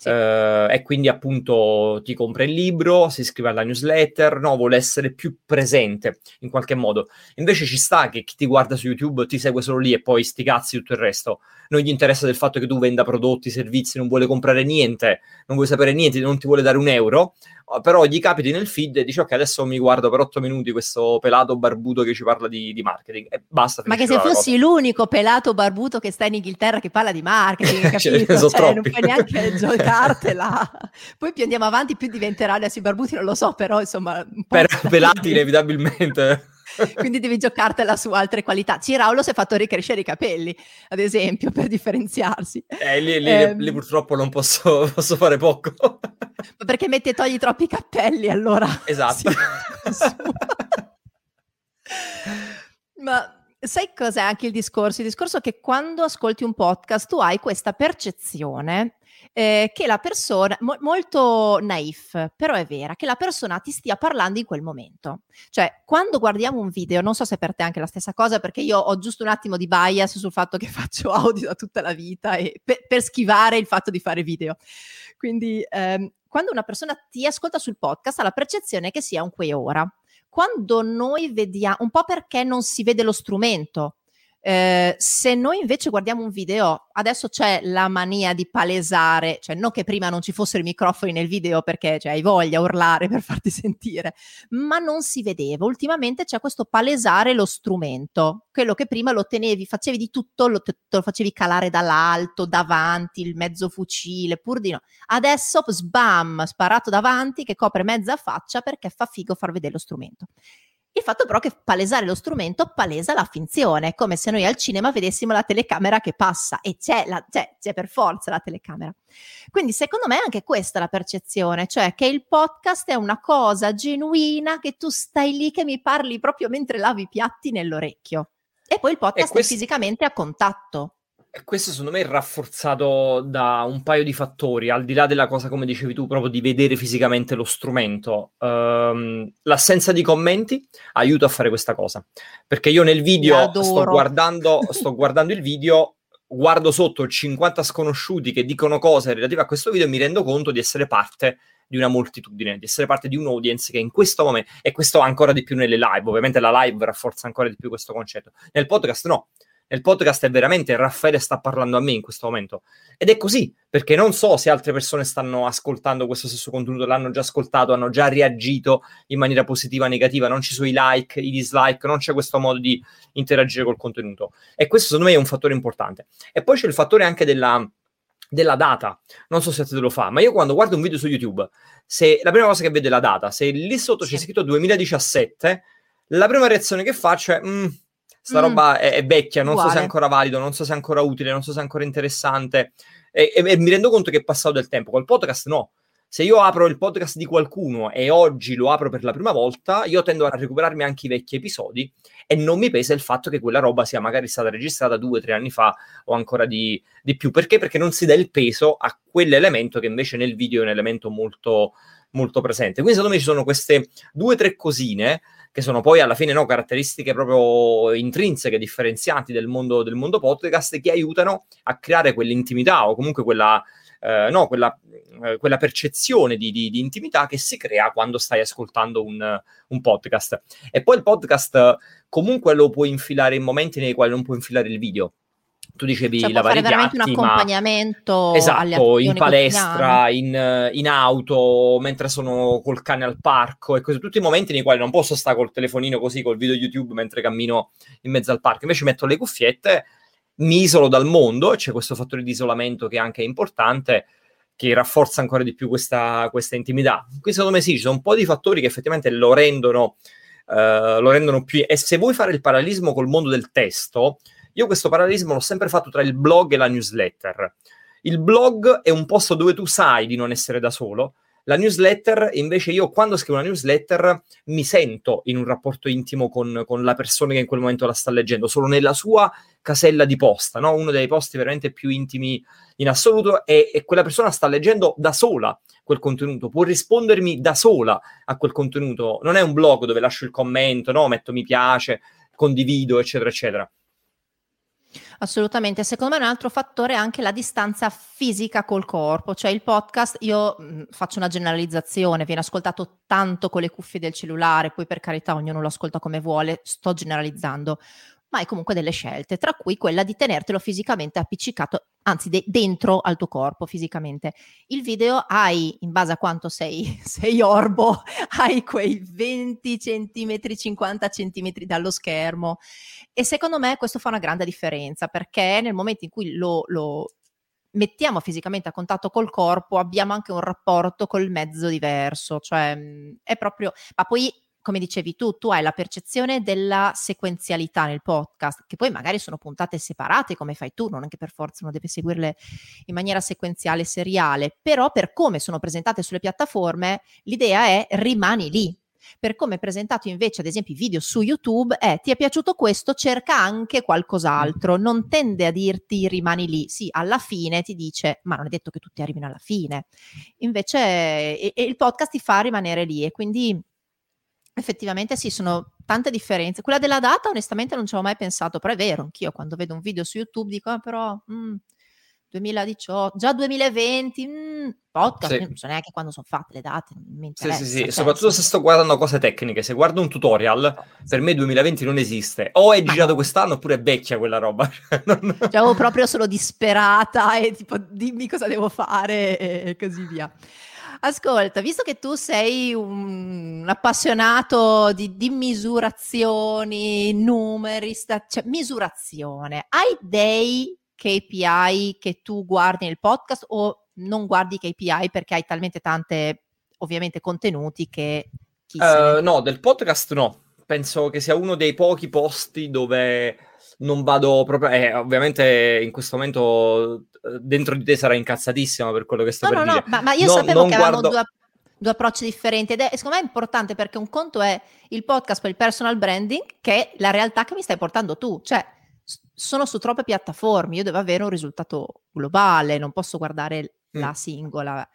Sì. Uh, e quindi appunto ti compra il libro, si iscrive alla newsletter, no, vuole essere più presente in qualche modo. Invece ci sta che chi ti guarda su YouTube ti segue solo lì e poi sti cazzi tutto il resto. Non gli interessa del fatto che tu venda prodotti, servizi, non vuole comprare niente, non vuole sapere niente, non ti vuole dare un euro però gli capiti nel feed e dici ok adesso mi guardo per otto minuti questo pelato barbuto che ci parla di, di marketing e basta. Ma che se fossi l'unico pelato barbuto che sta in Inghilterra che parla di marketing, [LAUGHS] capito? cioè, non puoi neanche giocartela. Poi più andiamo avanti più diventeranno adesso barbuti, non lo so, però insomma... Per [LAUGHS] pelati inevitabilmente. quindi devi giocartela su altre qualità. Ciraulo si è fatto ricrescere i capelli, ad esempio, per differenziarsi. Eh, lì, lì, eh, lì purtroppo non posso, [LAUGHS] posso, fare poco. Ma perché metti e togli troppi cappelli, allora? Esatto. Ma sai cos'è anche il discorso? Il discorso è che quando ascolti un podcast tu hai questa percezione eh, che la persona, mo- molto naif, però è vera, che la persona ti stia parlando in quel momento. Cioè, quando guardiamo un video, non so se per te è anche la stessa cosa, perché io ho giusto un attimo di bias sul fatto che [LAUGHS] faccio audio da tutta la vita e per, per schivare il fatto di fare video. Quindi, ehm, quando una persona ti ascolta sul podcast ha la percezione che sia un qui e ora. Quando noi vediamo, un po' perché non si vede lo strumento, eh, se noi invece guardiamo un video, adesso c'è la mania di palesare, cioè non che prima non ci fossero i microfoni nel video perché cioè, hai voglia urlare [LAUGHS] per farti sentire, ma non si vedeva. Ultimamente c'è questo palesare lo strumento, quello che prima lo tenevi, facevi di tutto, lo, te, lo facevi calare dall'alto, davanti, il mezzo fucile, pur di no. Adesso sbam, sparato davanti che copre mezza faccia perché fa figo far vedere lo strumento. Il fatto però che palesare lo strumento palesa la finzione, come se noi al cinema vedessimo la telecamera che passa e c'è, la, c'è, c'è per forza la telecamera. Quindi secondo me anche questa è la percezione, cioè che il podcast è una cosa genuina che tu stai lì che mi parli proprio mentre lavi i piatti nell'orecchio. E poi il podcast questo... è fisicamente a contatto. Questo secondo me è rafforzato da un paio di fattori, al di là della cosa, come dicevi tu, proprio di vedere fisicamente lo strumento. Um, l'assenza di commenti aiuta a fare questa cosa. Perché io nel video sto guardando, sto [LAUGHS] guardando il video, guardo sotto 50 sconosciuti che dicono cose relative a questo video e mi rendo conto di essere parte di una moltitudine, di essere parte di un audience che in questo momento, e questo ancora di più nelle live, ovviamente la live rafforza ancora di più questo concetto. Nel podcast no nel podcast è veramente Raffaele sta parlando a me in questo momento. Ed è così, perché non so se altre persone stanno ascoltando questo stesso contenuto, l'hanno già ascoltato, hanno già reagito in maniera positiva o negativa, non ci sono i like, i dislike, non c'è questo modo di interagire col contenuto. E questo secondo me è un fattore importante. E poi c'è il fattore anche della, della data. Non so se te lo fa, ma io quando guardo un video su YouTube, se la prima cosa che vedo è la data, se lì sotto c'è scritto 2017, la prima reazione che faccio è... Sta mm. roba è, è, vecchia, non Uguale. so se è ancora valido, non so se è ancora utile, non so se è ancora interessante. E, e, e, mi rendo conto che è passato del tempo. Col podcast no. Se io apro il podcast di qualcuno e oggi lo apro per la prima volta, io tendo a recuperarmi anche i vecchi episodi e non mi pesa il fatto che quella roba sia magari stata registrata due o tre anni fa o ancora di, di più. Perché? Perché non si dà il peso a quell'elemento che invece nel video è un elemento molto, molto presente. Quindi secondo me ci sono queste due o tre cosine che sono poi alla fine no, caratteristiche proprio intrinseche, differenzianti del mondo, del mondo podcast, che aiutano a creare quell'intimità o comunque quella, eh, no, quella, eh, quella percezione di, di, di, intimità che si crea quando stai ascoltando un, un, podcast. E poi il podcast comunque lo puoi infilare in momenti nei quali non puoi infilare il video tu dicevi cioè, lavare i piatti, un accompagnamento ma... esatto, in palestra, in, in, auto, mentre sono col cane al parco e così, tutti i momenti nei quali non posso stare col telefonino così, col video YouTube mentre cammino in mezzo al parco, invece metto le cuffiette, mi isolo dal mondo, c'è questo fattore di isolamento che anche è importante, che rafforza ancora di più questa, questa intimità. Qui secondo me sì, ci sono un po' di fattori che effettivamente lo rendono, uh, lo rendono più... E se vuoi fare il parallelismo col mondo del testo, io questo parallelismo l'ho sempre fatto tra il blog e la newsletter. Il blog è un posto dove tu sai di non essere da solo. La newsletter, invece, io quando scrivo una newsletter mi sento in un rapporto intimo con, con la persona che in quel momento la sta leggendo, solo nella sua casella di posta, no? uno dei posti veramente più intimi in assoluto, e, e quella persona sta leggendo da sola quel contenuto, può rispondermi da sola a quel contenuto. Non è un blog dove lascio il commento, no? metto mi piace, condivido, eccetera, eccetera. Assolutamente, secondo me un altro fattore è anche la distanza fisica col corpo, cioè il podcast, io mh, mhmm, faccio una generalizzazione, viene ascoltato tanto con le cuffie del cellulare, poi per carità ognuno lo ascolta come vuole, sto generalizzando, ma hai comunque delle scelte, tra cui quella di tenertelo fisicamente appiccicato, anzi de- dentro al tuo corpo fisicamente. Il video hai, in base a quanto sei, [LAUGHS] sei orbo, [LAUGHS] hai quei 20 centimetri, 50 centimetri dallo schermo e secondo me questo fa una grande differenza perché nel momento in cui lo, lo mettiamo fisicamente a contatto col corpo abbiamo anche un rapporto col mezzo diverso, cioè mhmm, è proprio, ma poi come dicevi tu, tu hai la percezione della sequenzialità nel podcast, che poi magari sono puntate separate come fai tu, non è che per forza uno deve seguirle in maniera sequenziale, seriale, però per come sono presentate sulle piattaforme, l'idea è rimani lì. per come è presentato invece ad esempio i video su YouTube è ti è piaciuto questo, cerca anche qualcos'altro, non tende a dirti rimani lì, sì, alla fine ti dice ma non è detto che tutti arrivino alla fine, invece e, e il podcast ti fa rimanere lì e quindi effettivamente sì, sono tante differenze. Quella della data onestamente non ci avevo mai pensato, però è vero, anch'io quando vedo un video su YouTube dico ah, però... Mm, 2018, già 2020, mh, mm, podcast, sì. non so neanche quando sono fatte le date. Sì, sì, sì, soprattutto se sto guardando cose tecniche, se guardo un tutorial, per me 2020 non esiste, o è girato no. quest'anno oppure è vecchia quella roba. [LAUGHS] non... Cioè, proprio solo disperata e tipo dimmi cosa devo fare e così via. Ascolta, visto che tu sei un appassionato di, di misurazioni, numeri, sta- cioè misurazione, hai dei KPI che tu guardi nel podcast o non guardi KPI perché hai talmente tante, ovviamente, contenuti che... Uh, no, del podcast no. Penso che sia uno dei pochi posti dove non vado proprio... Eh, ovviamente in questo momento dentro di te sarà incazzatissima per quello che sto no, per no, dire. No, ma, ma io no, sapevo che guardo... avevamo due, due approcci differenti ed è secondo me è importante perché un conto è il podcast per il personal branding che è la realtà che mi stai portando tu. Cioè, sono su troppe piattaforme, io devo avere un risultato globale, non posso guardare mm. la singola.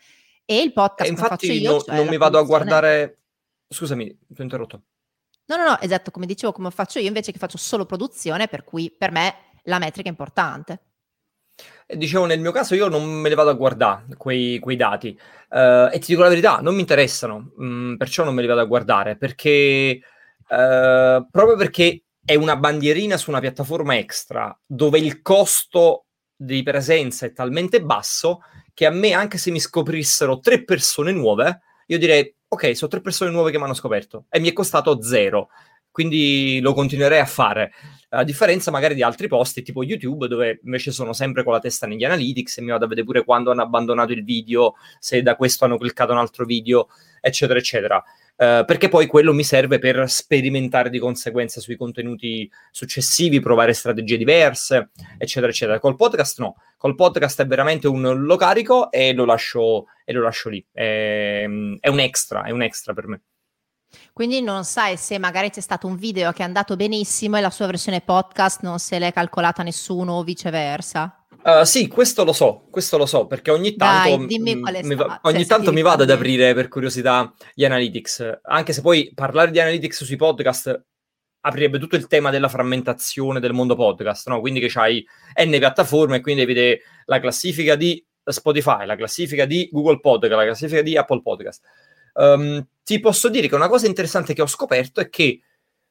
E il podcast e infatti io, no, cioè non mi vado a guardare... Scusami, ti ho interrotto. No, no, no, esatto, come dicevo, come faccio io invece che faccio solo produzione, per cui per me la metrica è importante. Dicevo, nel mio caso io non me li vado a guardare quei, quei dati. Uh, e ti dico la verità, non mi interessano, mm, perciò non me li vado a guardare, perché uh, proprio perché è una bandierina su una piattaforma extra dove il costo di presenza è talmente basso che a me, anche se mi scoprissero tre persone nuove, io direi, ok, sono tre persone nuove che mi hanno scoperto e mi è costato zero, quindi lo continuerei a fare. A differenza magari di altri posti, tipo YouTube, dove invece sono sempre con la testa negli analytics e mi vado a vedere pure quando hanno abbandonato il video, se da questo hanno cliccato un altro video, eccetera, eccetera. Uh, perché poi quello mi serve per sperimentare di conseguenza sui contenuti successivi, provare strategie diverse, eccetera, eccetera. Col podcast no, col podcast è veramente un lo carico e lo lascio, e lo lascio lì. È, è un extra, è un extra per me. Quindi non sai se magari c'è stato un video che è andato benissimo e la sua versione podcast non se l'è calcolata nessuno o viceversa. Uh, sì, questo lo so, questo lo so, perché ogni tanto, Dai, mi, va, cioè, ogni tanto mi vado ad aprire per curiosità gli analytics, anche se poi parlare di analytics sui podcast aprirebbe tutto il tema della frammentazione del mondo podcast, no? Quindi che c'hai N piattaforme e quindi vede la classifica di Spotify, la classifica di Google Podcast, la classifica di Apple Podcast. Um, ti posso dire che una cosa interessante che ho scoperto è che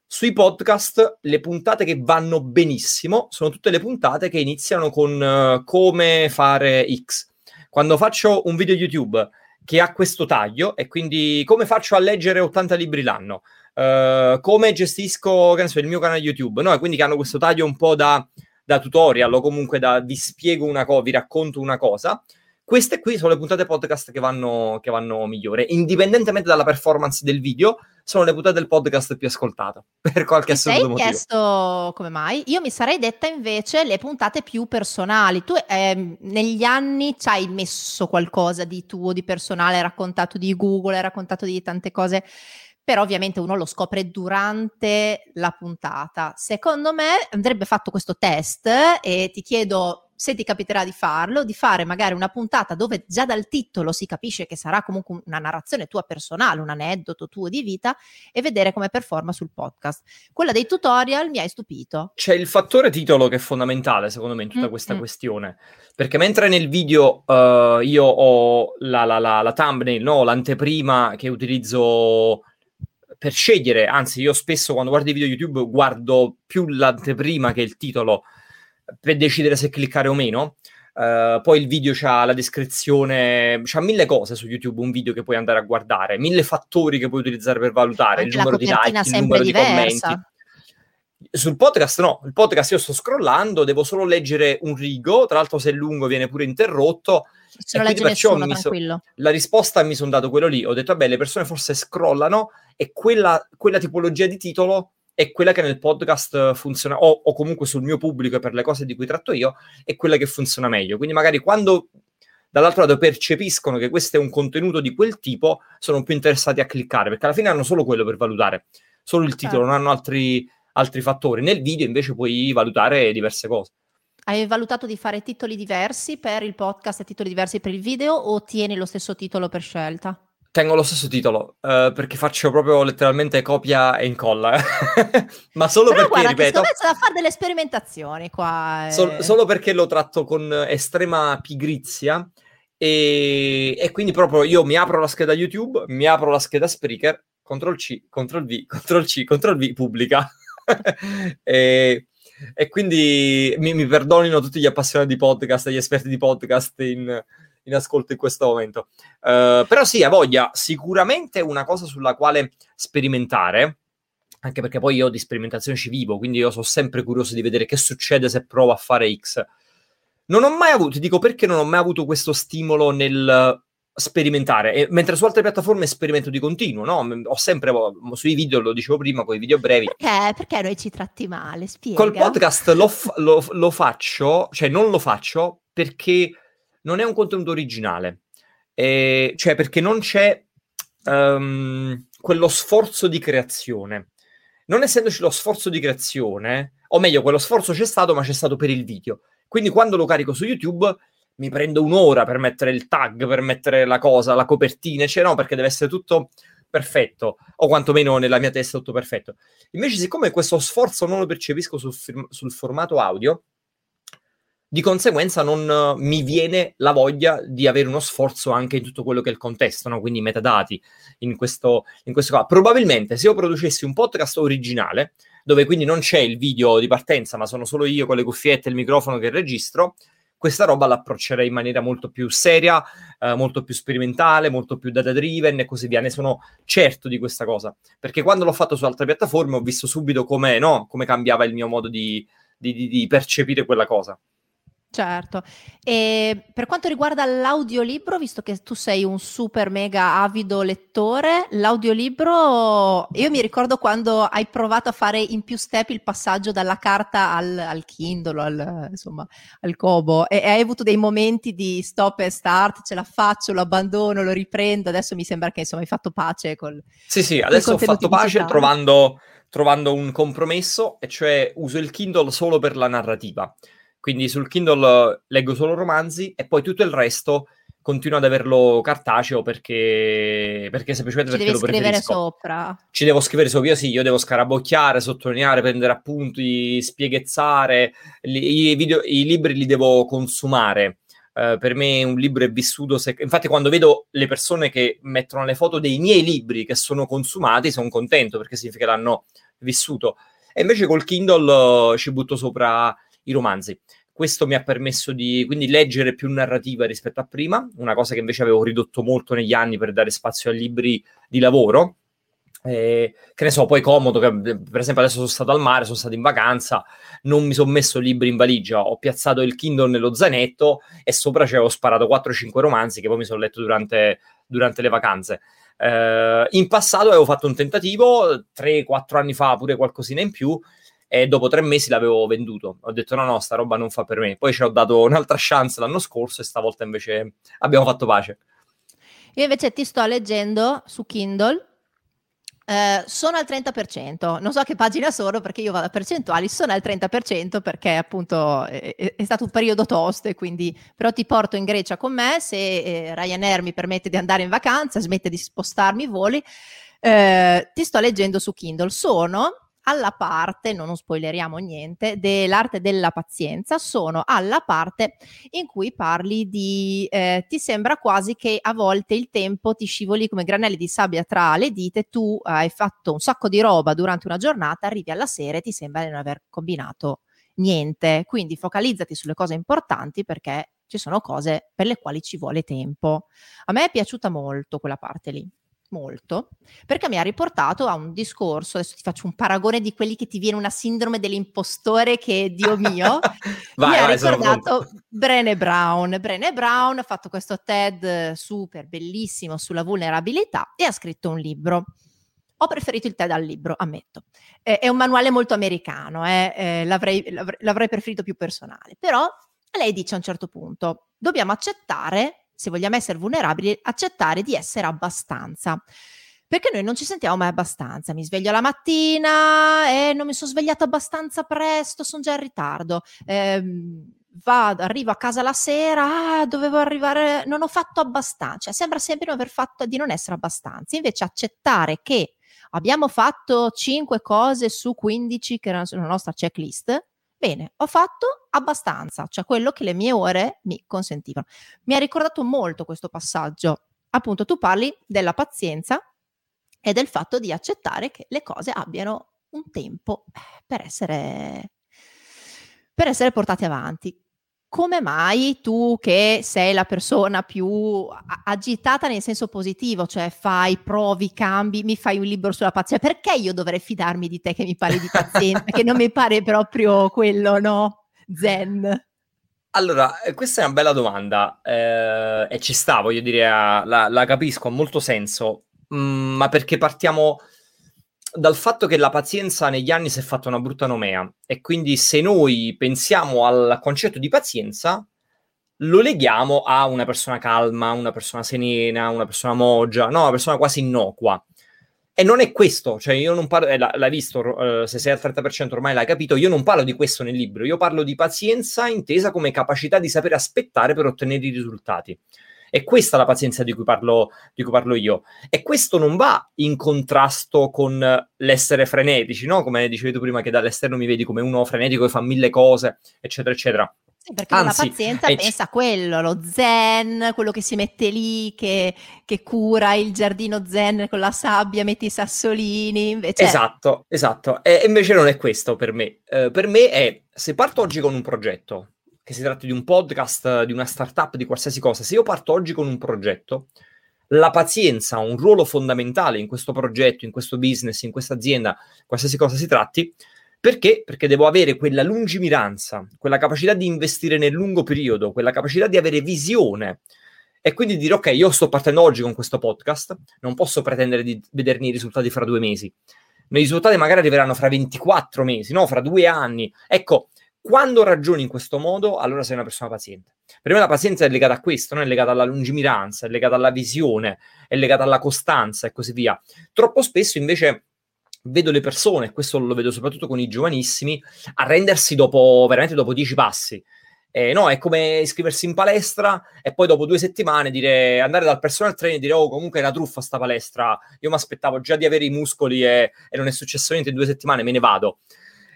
sui podcast le puntate che vanno benissimo sono tutte le puntate che iniziano con uh, come fare X. Quando faccio un video YouTube che ha questo taglio e quindi come faccio a leggere 80 libri l'anno, uh, come gestisco so, il mio canale YouTube, no? Quindi che hanno questo taglio un po' da, da tutorial o comunque da vi spiego una cosa, vi racconto una cosa. Queste qui sono le puntate podcast che vanno, che vanno migliore, indipendentemente dalla performance del video, sono le puntate del podcast più ascoltate [LAUGHS] per qualche assurdo motivo. Ti chiesto come mai? Io mi sarei detta invece le puntate più personali. Tu eh, negli anni ci hai messo qualcosa di tuo, di personale, hai raccontato di Google, hai raccontato di tante cose però ovviamente uno lo scopre durante la puntata. Secondo me andrebbe fatto questo test e ti chiedo se ti capiterà di farlo, di fare magari una puntata dove già dal titolo si capisce che sarà comunque una narrazione tua personale, un aneddoto tuo di vita e vedere come performa sul podcast. Quella dei tutorial mi hai stupito. C'è il fattore titolo che è fondamentale secondo me in tutta mm, questa mm. questione, perché mentre nel video uh, io ho la, la, la, la thumbnail, no? l'anteprima che utilizzo per scegliere, anzi io spesso quando guardo i video YouTube guardo più l'anteprima che il titolo per decidere se cliccare o meno. Uh, poi il video c'ha la descrizione, c'ha mille cose su YouTube, un video che puoi andare a guardare, mille fattori che puoi utilizzare per valutare, Anche il numero di like, il numero diversa. di commenti. Sul podcast no, il podcast io sto scrollando, devo solo leggere un rigo, tra l'altro se è lungo viene pure interrotto. Se lo legge nessuno. So, la risposta mi sono dato quello lì, ho detto vabbè le persone forse scrollano e quella, quella tipologia di titolo è quella che nel podcast funziona, o, o, comunque sul mio pubblico e per le cose di cui tratto io, è quella che funziona meglio. Quindi magari quando dall'altro lato percepiscono che questo è un contenuto di quel tipo, sono più interessati a cliccare, perché alla fine hanno solo quello per valutare, solo il titolo, certo. non hanno altri, altri fattori. Nel video invece puoi valutare diverse cose. Hai valutato di fare titoli diversi per il podcast e titoli diversi per il video o tieni lo stesso titolo per scelta? Tengo lo stesso titolo uh, perché faccio proprio letteralmente copia e incolla. [LAUGHS] Ma solo Però perché, guarda, ripeto... Che c'è da fare delle sperimentazioni qua. Eh. Sol- solo perché lo tratto con estrema pigrizia e, e, quindi proprio io mi apro la scheda YouTube, mi apro la scheda Spreaker, Ctrl C, Ctrl V, [LAUGHS] Ctrl C, Ctrl V, pubblica. [LAUGHS] e e quindi mi, mi, perdonino tutti gli appassionati di podcast, gli esperti di podcast in, in ascolto in questo momento. Uh, però sì, ha voglia, sicuramente una cosa sulla quale sperimentare, anche perché poi io di sperimentazione ci vivo, quindi io sono sempre curioso di vedere che succede se provo a fare X. Non ho mai avuto, ti dico perché non ho mai avuto questo stimolo nel sperimentare, e, mentre su altre piattaforme sperimento di continuo, no? Ho sempre, sui video, lo dicevo prima, con i video brevi. Perché? Perché noi ci tratti male? Spiega. Col podcast lo, f- lo, lo faccio, cioè non lo faccio perché non è un contenuto originale, eh, cioè perché non c'è um, quello sforzo di creazione. Non essendoci lo sforzo di creazione, o meglio, quello sforzo c'è stato, ma c'è stato per il video. Quindi quando lo carico su YouTube mi prendo un'ora per mettere il tag, per mettere la cosa, la copertina, cioè no, perché deve essere tutto perfetto, o quantomeno nella mia testa tutto perfetto. Invece, siccome questo sforzo non lo percepisco sul, firm- sul formato audio, di conseguenza non uh, mi viene la voglia di avere uno sforzo anche in tutto quello che è il contesto, no? quindi metadati in questo, in questo caso. Probabilmente se io producessi un podcast originale, dove quindi non c'è il video di partenza, ma sono solo io con le cuffiette e il microfono che registro, questa roba l'approccerei in maniera molto più seria, eh, molto più sperimentale, molto più data driven e così via. Ne sono certo di questa cosa, perché quando l'ho fatto su altre piattaforme ho visto subito come, no, cambiava il mio modo di, di, di, di percepire quella cosa. Certo. E per quanto riguarda l'audiolibro, visto che tu sei un super mega avido lettore, l'audiolibro, io mi ricordo quando hai provato a fare in più step il passaggio dalla carta al, al Kindle, al, insomma, al Kobo, e, e, hai avuto dei momenti di stop e start, ce la faccio, lo abbandono, lo riprendo, adesso mi sembra che insomma hai fatto pace col... Sì, sì, adesso ho fatto pace trovando, trovando un compromesso, e cioè uso il Kindle solo per la narrativa quindi sul Kindle leggo solo romanzi e poi tutto il resto continuo ad averlo cartaceo perché, perché semplicemente Ci perché lo preferisco. scrivere sopra. Ci devo scrivere sopra, io sì, io devo scarabocchiare, sottolineare, prendere appunti, spiegazzare, i, video, i libri li devo consumare. Uh, per me un libro è vissuto. Se... Infatti, quando vedo le persone che mettono le foto dei miei libri che sono consumati, sono contento perché significa che l'hanno vissuto. E invece col Kindle uh, ci butto sopra i romanzi. Questo mi ha permesso di quindi leggere più narrativa rispetto a prima, una cosa che invece avevo ridotto molto negli anni per dare spazio ai libri di lavoro. Eh, che ne so, poi comodo, che, per esempio adesso sono stato al mare, sono stato in vacanza, non mi sono messo libri in valigia, ho piazzato il Kindle nello zainetto e sopra ci avevo sparato 4-5 romanzi che poi mi sono letto durante, durante le vacanze. Eh, in passato avevo fatto un tentativo, 3-4 anni fa pure qualcosina in più, e dopo tre mesi l'avevo venduto. Ho detto no, no, sta roba non fa per me. Poi ci ho dato un'altra chance l'anno scorso e stavolta invece abbiamo fatto pace. Io invece ti sto leggendo su Kindle. Eh, sono al 30%, non so che pagina sono perché io vado a percentuali, sono al 30% perché appunto è, è stato un periodo tosto e quindi però ti porto in Grecia con me se eh, Ryanair mi permette di andare in vacanza, smette di spostarmi i voli, eh, ti sto leggendo su Kindle, sono alla parte, non spoileriamo niente, dell'arte della pazienza, sono alla parte in cui parli di, eh, ti sembra quasi che a volte il tempo ti scivoli come granelli di sabbia tra le dita, tu hai fatto un sacco di roba durante una giornata, arrivi alla sera e ti sembra di non aver combinato niente, quindi focalizzati sulle cose importanti perché ci sono cose per le quali ci vuole tempo. A me è piaciuta molto quella parte lì molto, perché mi ha riportato a un discorso, adesso ti faccio un paragone di quelli che ti viene una sindrome dell'impostore che, Dio [LAUGHS] mio, vai, mi ha ricordato Brené Brown. Brené Brown ha fatto questo TED super bellissimo sulla vulnerabilità e ha scritto un libro. Ho preferito il TED al libro, ammetto. Eh, è un manuale molto americano, eh, eh, l'avrei, l'avrei, l'avrei preferito più personale, però lei dice a un certo punto, dobbiamo accettare se vogliamo essere vulnerabili, accettare di essere abbastanza. Perché noi non ci sentiamo mai abbastanza. Mi sveglio la mattina e non mi sono svegliato abbastanza presto, sono già in ritardo. Eh, vado, arrivo a casa la sera, ah, dovevo arrivare, non ho fatto abbastanza. Cioè, sembra sempre non aver fatto, di non essere abbastanza. Invece accettare che abbiamo fatto 5 cose su 15 che erano sulla nostra checklist, bene, ho fatto abbastanza, cioè quello che le mie ore mi consentivano. Mi ha ricordato molto questo passaggio. Appunto, tu parli della pazienza e del fatto di accettare che le cose abbiano un tempo eh, per essere, per essere portate avanti come mai tu che sei la persona più agitata nel senso positivo, cioè fai, provi, cambi, mi fai un libro sulla pazienza, perché io dovrei fidarmi di te che mi parli di pazienza, che non mi pare proprio quello, no? Zen. Allora, eh, questa è una bella domanda eh, e ci sta, voglio dire, la, la capisco, ha molto senso, mm, ma perché partiamo dal fatto che la pazienza negli anni si è fatta una brutta nomea e quindi se noi pensiamo al concetto di pazienza lo leghiamo a una persona calma, una persona serena, una persona moggia, no, una persona quasi innocua. E non è questo, cioè io non parlo, eh, l'hai visto, eh, se sei al 30% ormai l'hai capito, io non parlo di questo nel libro, io parlo di pazienza intesa come capacità di sapere aspettare per ottenere i risultati. È questa la pazienza di cui, parlo, di cui parlo io. E questo non va in contrasto con l'essere frenetici, no? Come dicevi tu prima, che dall'esterno mi vedi come uno frenetico che fa mille cose, eccetera, eccetera. Sì, perché Anzi, la pazienza pensa a quello, lo zen, quello che si mette lì, che, che, cura il giardino zen con la sabbia, mette i sassolini. Invece... Esatto, esatto. E invece non è questo per me. Uh, per me è, se parto oggi con un progetto, che si tratti di un podcast, di una startup, di qualsiasi cosa, se io parto oggi con un progetto, la pazienza ha un ruolo fondamentale in questo progetto, in questo business, in questa azienda, qualsiasi cosa si tratti, perché? Perché devo avere quella lungimiranza, quella capacità di investire nel lungo periodo, quella capacità di avere visione e quindi dire ok, io sto partendo oggi con questo podcast, non posso pretendere di vedermi i risultati fra due mesi. I risultati magari arriveranno fra 24 mesi, no? Fra due anni. Ecco, quando ragioni in questo modo, allora sei una persona paziente. Per me la pazienza è legata a questo, non è legata alla lungimiranza, è legata alla visione, è legata alla costanza e così via. Troppo spesso invece vedo le persone, questo lo vedo soprattutto con i giovanissimi, arrendersi dopo, veramente dopo dieci passi. Eh, no, è come iscriversi in palestra e poi dopo due settimane dire, andare dal personal trainer e dire oh comunque è una truffa sta palestra, io mi aspettavo già di avere i muscoli e, e non è successo niente in due settimane, me ne vado.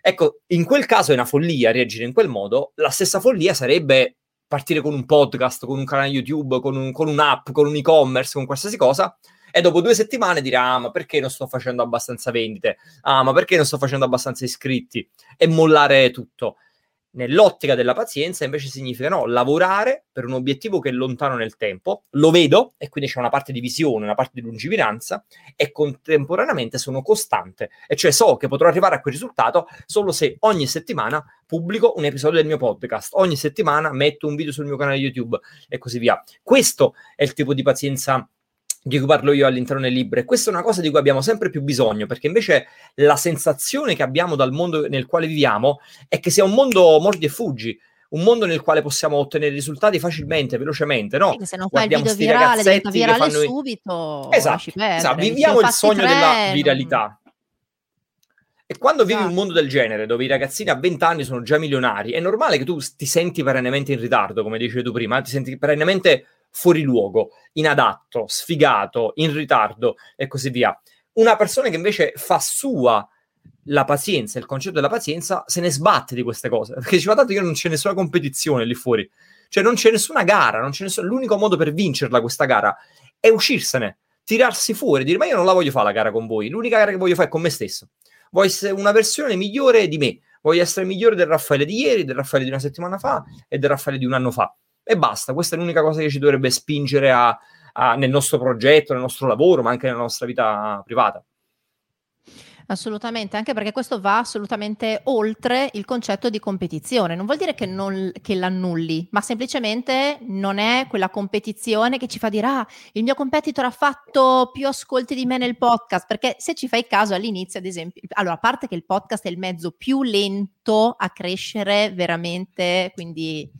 Ecco, in quel caso è una follia reagire in quel modo. La stessa follia sarebbe partire con un podcast, con un canale YouTube, con, un, con un'app, con un e-commerce, con qualsiasi cosa, e dopo due settimane dire ah ma perché non sto facendo abbastanza vendite? Ah ma perché non sto facendo abbastanza iscritti? E mollare tutto Nell'ottica della pazienza invece significa no, lavorare per un obiettivo che è lontano nel tempo, lo vedo e quindi c'è una parte di visione, una parte di lungimiranza e contemporaneamente sono costante e cioè so che potrò arrivare a quel risultato solo se ogni settimana pubblico un episodio del mio podcast, ogni settimana metto un video sul mio canale YouTube e così via. Questo è il tipo di pazienza di cui parlo io all'interno del libro. E questa è una cosa di cui abbiamo sempre più bisogno, perché invece la sensazione che abbiamo dal mondo nel quale viviamo è che sia un mondo mordi e fuggi. Un mondo nel quale possiamo ottenere risultati facilmente, velocemente, no? Sì, se non fai il video virale, diventa virale fanno... subito. Esatto, esatto. viviamo il sogno tre, della viralità. E quando vivi un esatto. mondo del genere, dove i ragazzini a 20 anni sono già milionari, è normale che tu ti senti perennemente in ritardo, come dicevi tu prima, ti senti perennemente fuori luogo, inadatto, sfigato, in ritardo e così via. Una persona che invece fa sua la pazienza, il concetto della pazienza, se ne sbatte di queste cose, perché diceva tanto che non c'è nessuna competizione lì fuori, cioè non c'è nessuna gara, c'è nessun... l'unico modo per vincerla questa gara è uscirsene, tirarsi fuori, dire ma io non la voglio fare la gara con voi, l'unica gara che voglio fare è con me stesso, voglio essere una versione migliore di me, voglio essere migliore del Raffaele di ieri, del Raffaele di una settimana fa e del Raffaele di un anno fa e basta. Questa è l'unica cosa che ci dovrebbe spingere a, a, nel nostro progetto, nel nostro lavoro, ma anche nella nostra vita privata. Assolutamente, anche perché questo va assolutamente oltre il concetto di competizione. Non vuol dire che, non, che l'annulli, ma semplicemente non è quella competizione che ci fa dire ah, il mio competitor ha fatto più ascolti di me nel podcast, perché se ci fai caso all'inizio, ad esempio, allora a parte che il podcast è il mezzo più lento a crescere veramente, quindi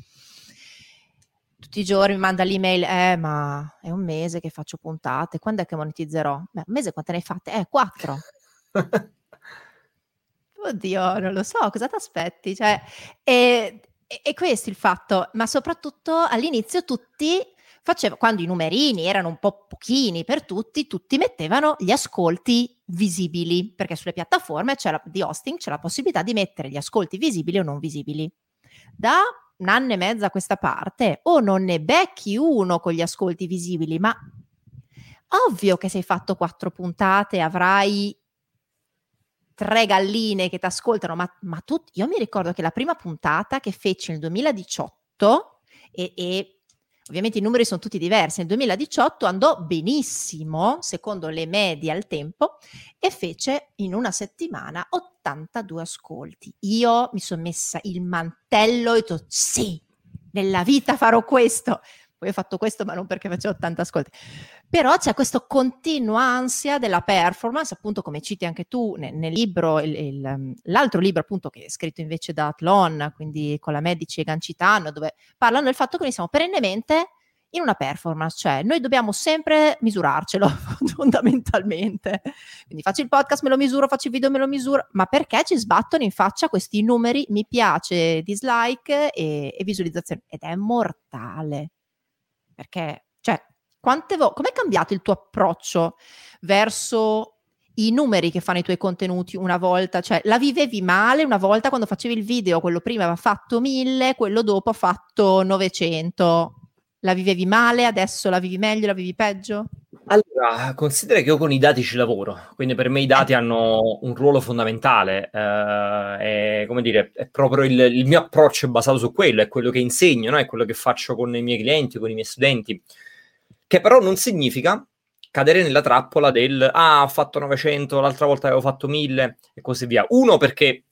tutti i giorni mi manda l'email, eh ma è un mese che faccio puntate, quando è che monetizzerò? Beh, un mese quante ne hai fatte? Eh, quattro. [LAUGHS] Oddio, non lo so, cosa ti aspetti? Cioè, e, e questo il fatto, ma soprattutto all'inizio tutti facevano, quando i numerini erano un po' pochini per tutti, tutti mettevano gli ascolti visibili, perché sulle piattaforme di hosting c'è la possibilità di mettere gli ascolti visibili o non visibili. Da un anno e mezzo a questa parte, o non ne becchi uno con gli ascolti visibili, ma ovvio che se hai fatto quattro puntate avrai tre galline che ti ascoltano, ma, ma tu, io mi ricordo che la prima puntata che feci nel 2018 e, e ovviamente i numeri sono tutti diversi, nel 2018 andò benissimo, secondo le medie al tempo, e fece in una settimana 82 ascolti. Io mi sono messa il mantello e ho detto sì, nella vita farò questo. Poi ho fatto questo, ma non perché facevo 80 ascolti. Però c'è questa continua ansia della performance, appunto come citi anche tu nel, nel libro, il, il, l'altro libro appunto che è scritto invece da Atlon, quindi con la Medici e Gancitano, dove parlano del fatto che noi siamo perennemente in una performance, cioè noi dobbiamo sempre misurarcelo [LAUGHS] fondamentalmente. Quindi faccio il podcast, me lo misuro, faccio il video, me lo misuro, ma perché ci sbattono in faccia questi numeri mi piace, dislike e, e visualizzazione ed è mortale. Perché, quante volte, com'è cambiato il tuo approccio verso i numeri che fanno i tuoi contenuti una volta, cioè la vivevi male una volta quando facevi il video, quello prima aveva fatto 1000, quello dopo ha fatto 900 la vivevi male, adesso la vivi meglio, la vivi peggio? Allora, considera che io con i dati ci lavoro, quindi per me i dati hanno un ruolo fondamentale, eh, è, come dire, è proprio il, il, mio approccio è basato su quello, è quello che insegno, no? è quello che faccio con i miei clienti, con i miei studenti, che però non significa cadere nella trappola del ah, ho fatto 900, l'altra volta avevo fatto 1000 e così via. Uno perché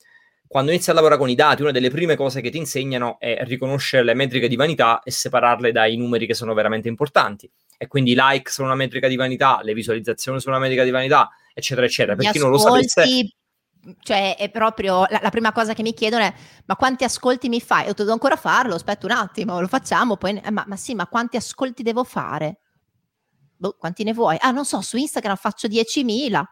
quando inizi a lavorare con i dati, una delle prime cose che ti insegnano è riconoscere le metriche di vanità e separarle dai numeri che sono veramente importanti. E quindi i like sono una metrica di vanità, le visualizzazioni sono una metrica di vanità, eccetera, eccetera. Per chi non lo sapesse cioè è proprio la, la, prima cosa che mi chiedono è ma quanti ascolti mi fai? Io devo ancora farlo, aspetta un attimo, lo facciamo, poi eh, ma, ma, sì, ma quanti ascolti devo fare? Boh, quanti ne vuoi? Ah, non so, su Instagram faccio 10.000.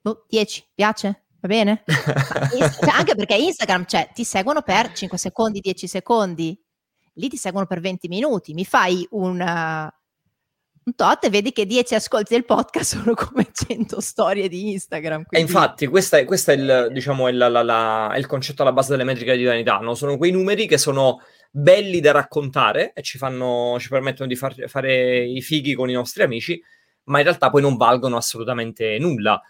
Boh, 10, piace? Va bene? [LAUGHS] cioè, anche perché Instagram, cioè, ti seguono per 5 secondi, 10 secondi, lì ti seguono per 20 minuti, mi fai un, uh, un tot e vedi che 10 ascolti del podcast [LAUGHS] sono come 100 storie di Instagram. Quindi... E infatti, questo è, è, il, diciamo, è, la, la, la, è il concetto alla base delle metriche di vanità, no? sono quei numeri che sono belli da raccontare e ci, fanno, ci permettono di far, fare i fighi con i nostri amici, ma in realtà poi non valgono assolutamente nulla.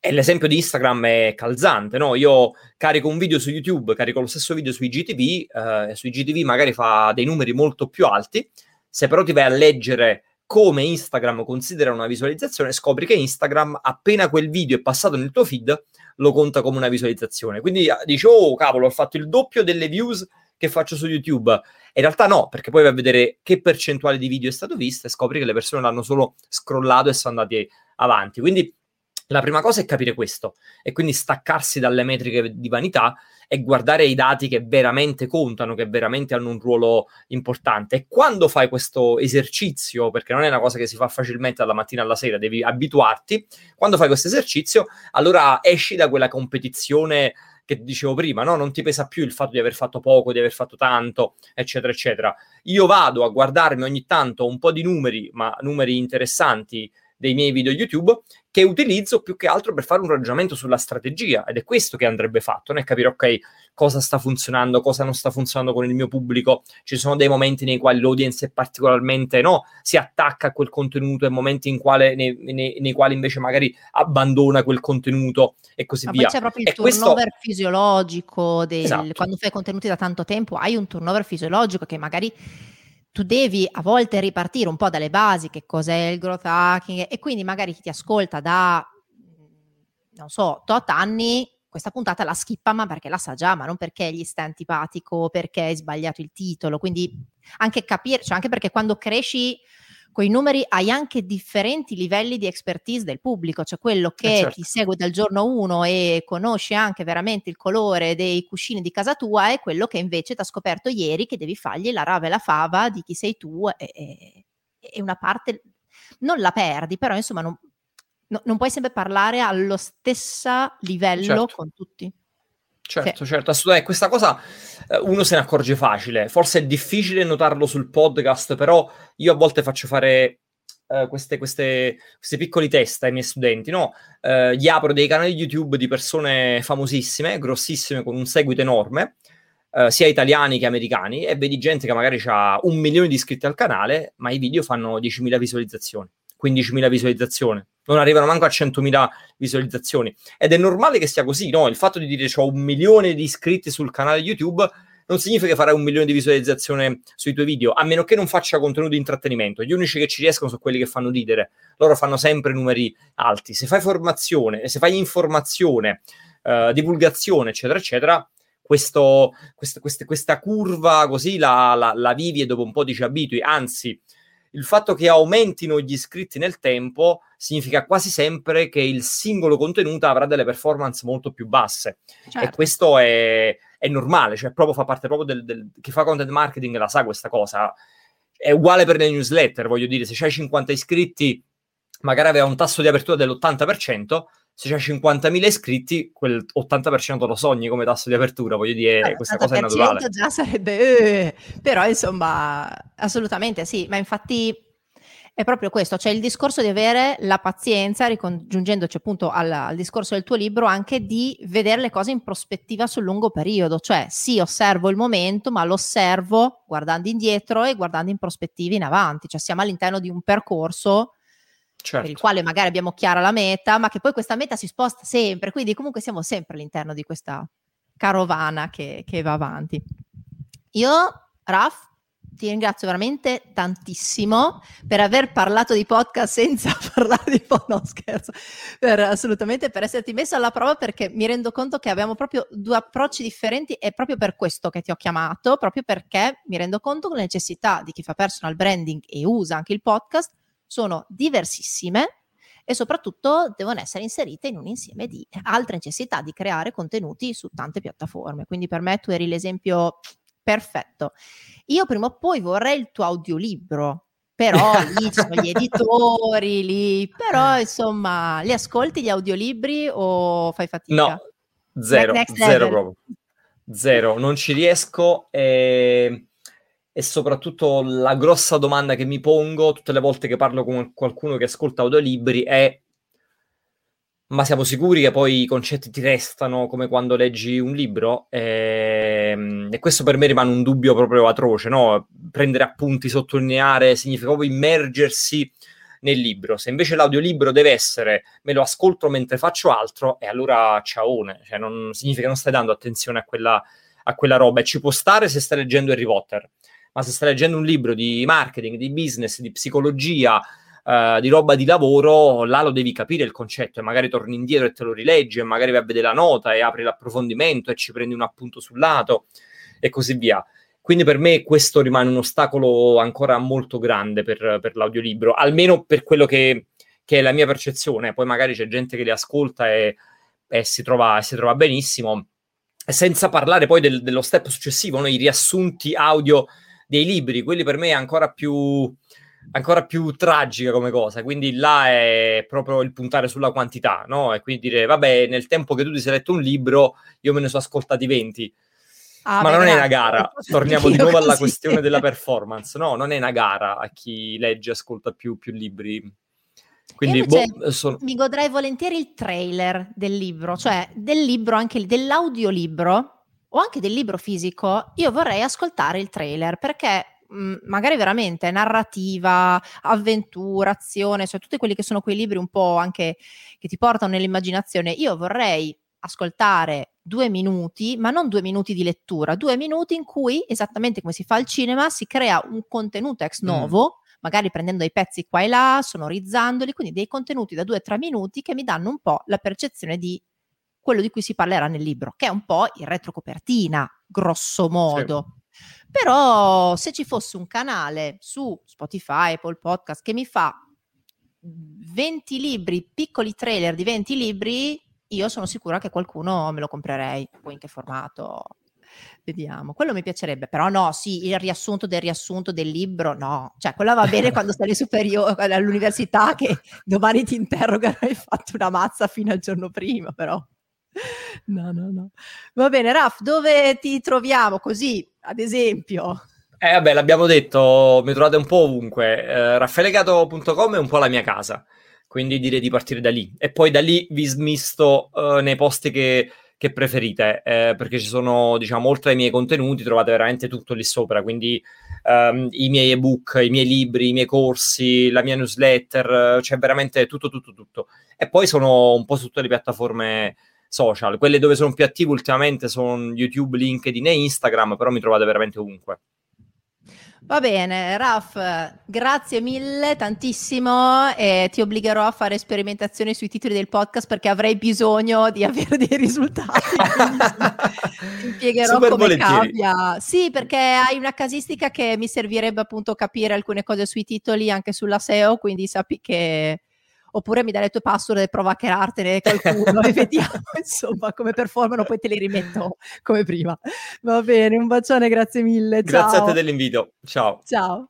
E l'esempio di Instagram è calzante, no? Io carico un video su YouTube, carico lo stesso video sui GTV, eh, sui GTV magari fa dei numeri molto più alti, se però ti vai a leggere come Instagram considera una visualizzazione, scopri che Instagram, appena quel video è passato nel tuo feed, lo conta come una visualizzazione. Quindi ah, dici, oh cavolo, ho fatto il doppio delle views che faccio su YouTube. in realtà no, perché poi vai a vedere che percentuale di video è stato visto e scopri che le persone l'hanno solo scrollato e sono andati avanti. Quindi la prima cosa è capire questo e quindi staccarsi dalle metriche di vanità e guardare i dati che veramente contano, che veramente hanno un ruolo importante. E quando fai questo esercizio, perché non è una cosa che si fa facilmente dalla mattina alla sera, devi abituarti, quando fai questo esercizio, allora esci da quella competizione che dicevo prima, no? non ti pesa più il fatto di aver fatto poco, di aver fatto tanto, eccetera, eccetera. Io vado a guardarmi ogni tanto un po' di numeri, ma numeri interessanti dei miei video YouTube che utilizzo più che altro per fare un ragionamento sulla strategia ed è questo che andrebbe fatto, è capire ok cosa sta funzionando, cosa non sta funzionando con il mio pubblico, ci sono dei momenti nei quali l'audience è particolarmente no, si attacca a quel contenuto e momenti in quale, nei, nei, nei, quali invece magari abbandona quel contenuto e così Ma via. Poi c'è proprio il e turnover questo... fisiologico del, esatto. quando fai contenuti da tanto tempo hai un turnover fisiologico che magari tu devi a volte ripartire un po' dalle basi, che cos'è il growth hacking, e quindi magari chi ti ascolta da, non so, tot anni, questa puntata la skippa, ma perché la sa già, ma non perché gli sta antipatico, perché hai sbagliato il titolo. Quindi anche capire, cioè anche perché quando cresci con i numeri hai anche differenti livelli di expertise del pubblico, cioè quello eh, che eh certo. ti segue dal giorno 1 e conosce anche veramente il colore dei cuscini di casa tua è quello che invece ti ha scoperto ieri che devi fargli la rava e la fava di chi sei tu e, e, e una parte non la perdi, però insomma non, no, non puoi sempre parlare allo stesso livello certo. con tutti. Certo, sì. certo, assolutamente. Questa cosa eh, uno se ne accorge facile. Forse è difficile notarlo sul podcast, però io a volte faccio fare uh, queste, queste, questi piccoli test ai miei studenti, no? Uh, gli apro dei canali YouTube di persone famosissime, grossissime, con un seguito enorme, uh, sia italiani che americani, e vedi gente che magari ha un milione di iscritti al canale, ma i video fanno 10.000 visualizzazioni, 15.000 visualizzazioni non arrivano manco a 100.000 visualizzazioni. Ed è normale che sia così, no? Il fatto di dire ho un milione di iscritti sul canale YouTube non significa che farai un milione di visualizzazioni sui tuoi video, a meno che non faccia contenuti di intrattenimento. Gli unici che ci riescono sono quelli che fanno ridere. Loro fanno sempre numeri alti. Se fai formazione, se fai informazione, uh, divulgazione, eccetera, eccetera, questo, questa, questa, questa curva così la, la, la, vivi e dopo un po' ti ci abitui. Anzi, il fatto che aumentino gli iscritti nel tempo significa quasi sempre che il singolo contenuto avrà delle performance molto più basse. Certo. E questo è, è, normale, cioè proprio fa parte proprio del, del... chi fa content marketing la sa questa cosa. È uguale per le newsletter, voglio dire, se c'hai 50 iscritti, magari aveva un tasso di apertura dell'80%, se c'è 50.000 iscritti, quel 80% lo sogni come tasso di apertura, voglio dire, allora, questa cosa è naturale. già sarebbe, eh, però insomma, assolutamente sì, ma infatti è proprio questo, cioè il discorso di avere la pazienza, ricongiungendoci appunto al, al, discorso del tuo libro, anche di vedere le cose in prospettiva sul lungo periodo, cioè sì, osservo il momento, ma lo osservo guardando indietro e guardando in prospettiva in avanti, cioè siamo all'interno di un percorso certo. per il quale magari abbiamo chiara la meta, ma che poi questa meta si sposta sempre, quindi comunque siamo sempre all'interno di questa carovana che, che va avanti. Io, Raf, ti ringrazio veramente tantissimo per aver parlato di podcast senza [LAUGHS] parlare di podcast, no scherzo, per, assolutamente per esserti messo alla prova perché mi rendo conto che abbiamo proprio due approcci differenti e proprio per questo che ti ho chiamato, proprio perché mi rendo conto che le necessità di chi fa personal branding e usa anche il podcast sono diversissime e soprattutto devono essere inserite in un insieme di altre necessità di creare contenuti su tante piattaforme. Quindi per me tu eri l'esempio perfetto. Io prima o poi vorrei il tuo audiolibro, però lì ci sono gli editori, lì, però [LAUGHS] insomma, li ascolti gli audiolibri o fai fatica? No, zero, zero proprio. Zero, non ci riesco e e soprattutto la grossa domanda che mi pongo tutte le volte che parlo con qualcuno che ascolta audiolibri è ma siamo sicuri che poi i concetti ti restano come quando leggi un libro? E, ehm, e questo per me rimane un dubbio proprio atroce, no? Prendere appunti, sottolineare, significa proprio immergersi nel libro. Se invece l'audiolibro deve essere me lo ascolto mentre faccio altro, e allora ciaone, cioè non, significa che non stai dando attenzione a quella, a quella roba. E ci può stare se stai leggendo Harry Potter ma se stai leggendo un libro di marketing, di business, di psicologia, uh, di roba di lavoro, là lo devi capire il concetto e magari torni indietro e te lo rileggi e magari vai a vedere la nota e apri l'approfondimento e ci prendi un appunto sul lato e così via. Quindi per me questo rimane un ostacolo ancora molto grande per, per l'audiolibro, almeno per quello che, che, è la mia percezione. Poi magari c'è gente che li ascolta e, e si, trova, si trova benissimo. Senza parlare poi del, dello step successivo, no? i riassunti audio dei libri, quelli per me è ancora più, ancora più tragica come cosa, quindi là è proprio il puntare sulla quantità, no? E quindi dire, vabbè, nel tempo che tu ti sei letto un libro, io me ne sono ascoltati 20. Ah, Ma beh, non è una gara, [LAUGHS] torniamo di nuovo alla questione della performance, no? Non è una gara a chi legge e ascolta più, più libri. Quindi boh, sono... mi godrei volentieri il trailer del libro, cioè del libro, anche dell'audiolibro o anche del libro fisico, io vorrei ascoltare il trailer perché mhmm, magari veramente narrativa, avventura, azione, cioè tutti quelli che sono quei libri un po' anche che ti portano nell'immaginazione. Io vorrei ascoltare due minuti, ma non due minuti di lettura, due minuti in cui, esattamente come si fa al cinema, si crea un contenuto ex novo. Mm magari prendendo dei pezzi qua e là, sonorizzandoli, quindi dei contenuti da due o tre minuti che mi danno un po' la percezione di quello di cui si parlerà nel libro, che è un po' il retrocopertina, grosso modo. Sì. Però se ci fosse un canale su Spotify, Apple Podcast che mi fa 20 libri, piccoli trailer di 20 libri, io sono sicura che qualcuno me lo comprerei. Poi in che formato? Vediamo, quello mi piacerebbe, però no, sì, il riassunto del riassunto del libro, no, cioè quello va bene quando stai superiore all'università che domani ti interrogano e hai fatto una mazza fino al giorno prima, però. No, no, no. Va bene, Raf, dove ti troviamo così, ad esempio? Eh vabbè, l'abbiamo detto, mi trovate un po' ovunque. Eh, raffaelegato.com è un po' la mia casa, quindi direi di partire da lì. E poi da lì vi smisto eh, nei posti che, che preferite, eh, perché ci sono, diciamo, oltre ai miei contenuti, trovate veramente tutto lì sopra, quindi um, i miei ebook, i miei libri, i miei corsi, la mia newsletter, c'è veramente tutto, tutto, tutto. E poi sono un po' su tutte le piattaforme social. Quelle dove sono più attivo ultimamente sono YouTube, LinkedIn e Instagram, però mi trovate veramente ovunque. Va bene, Raf, grazie mille, tantissimo e ti obbligherò a fare sperimentazioni sui titoli del podcast perché avrei bisogno di [LAUGHS] avere dei risultati. [LAUGHS] ti impiegherò Super come cambia. Sì, perché hai una casistica che mi servirebbe appunto capire alcune cose sui titoli anche sulla SEO, quindi sappi che oppure mi dai le tue password e prova a creartene qualcuno e [LAUGHS] vediamo insomma come performano, poi te li rimetto come prima. Va bene, un bacione, grazie mille. Ciao. Grazie a te dell'invito. Ciao. Ciao.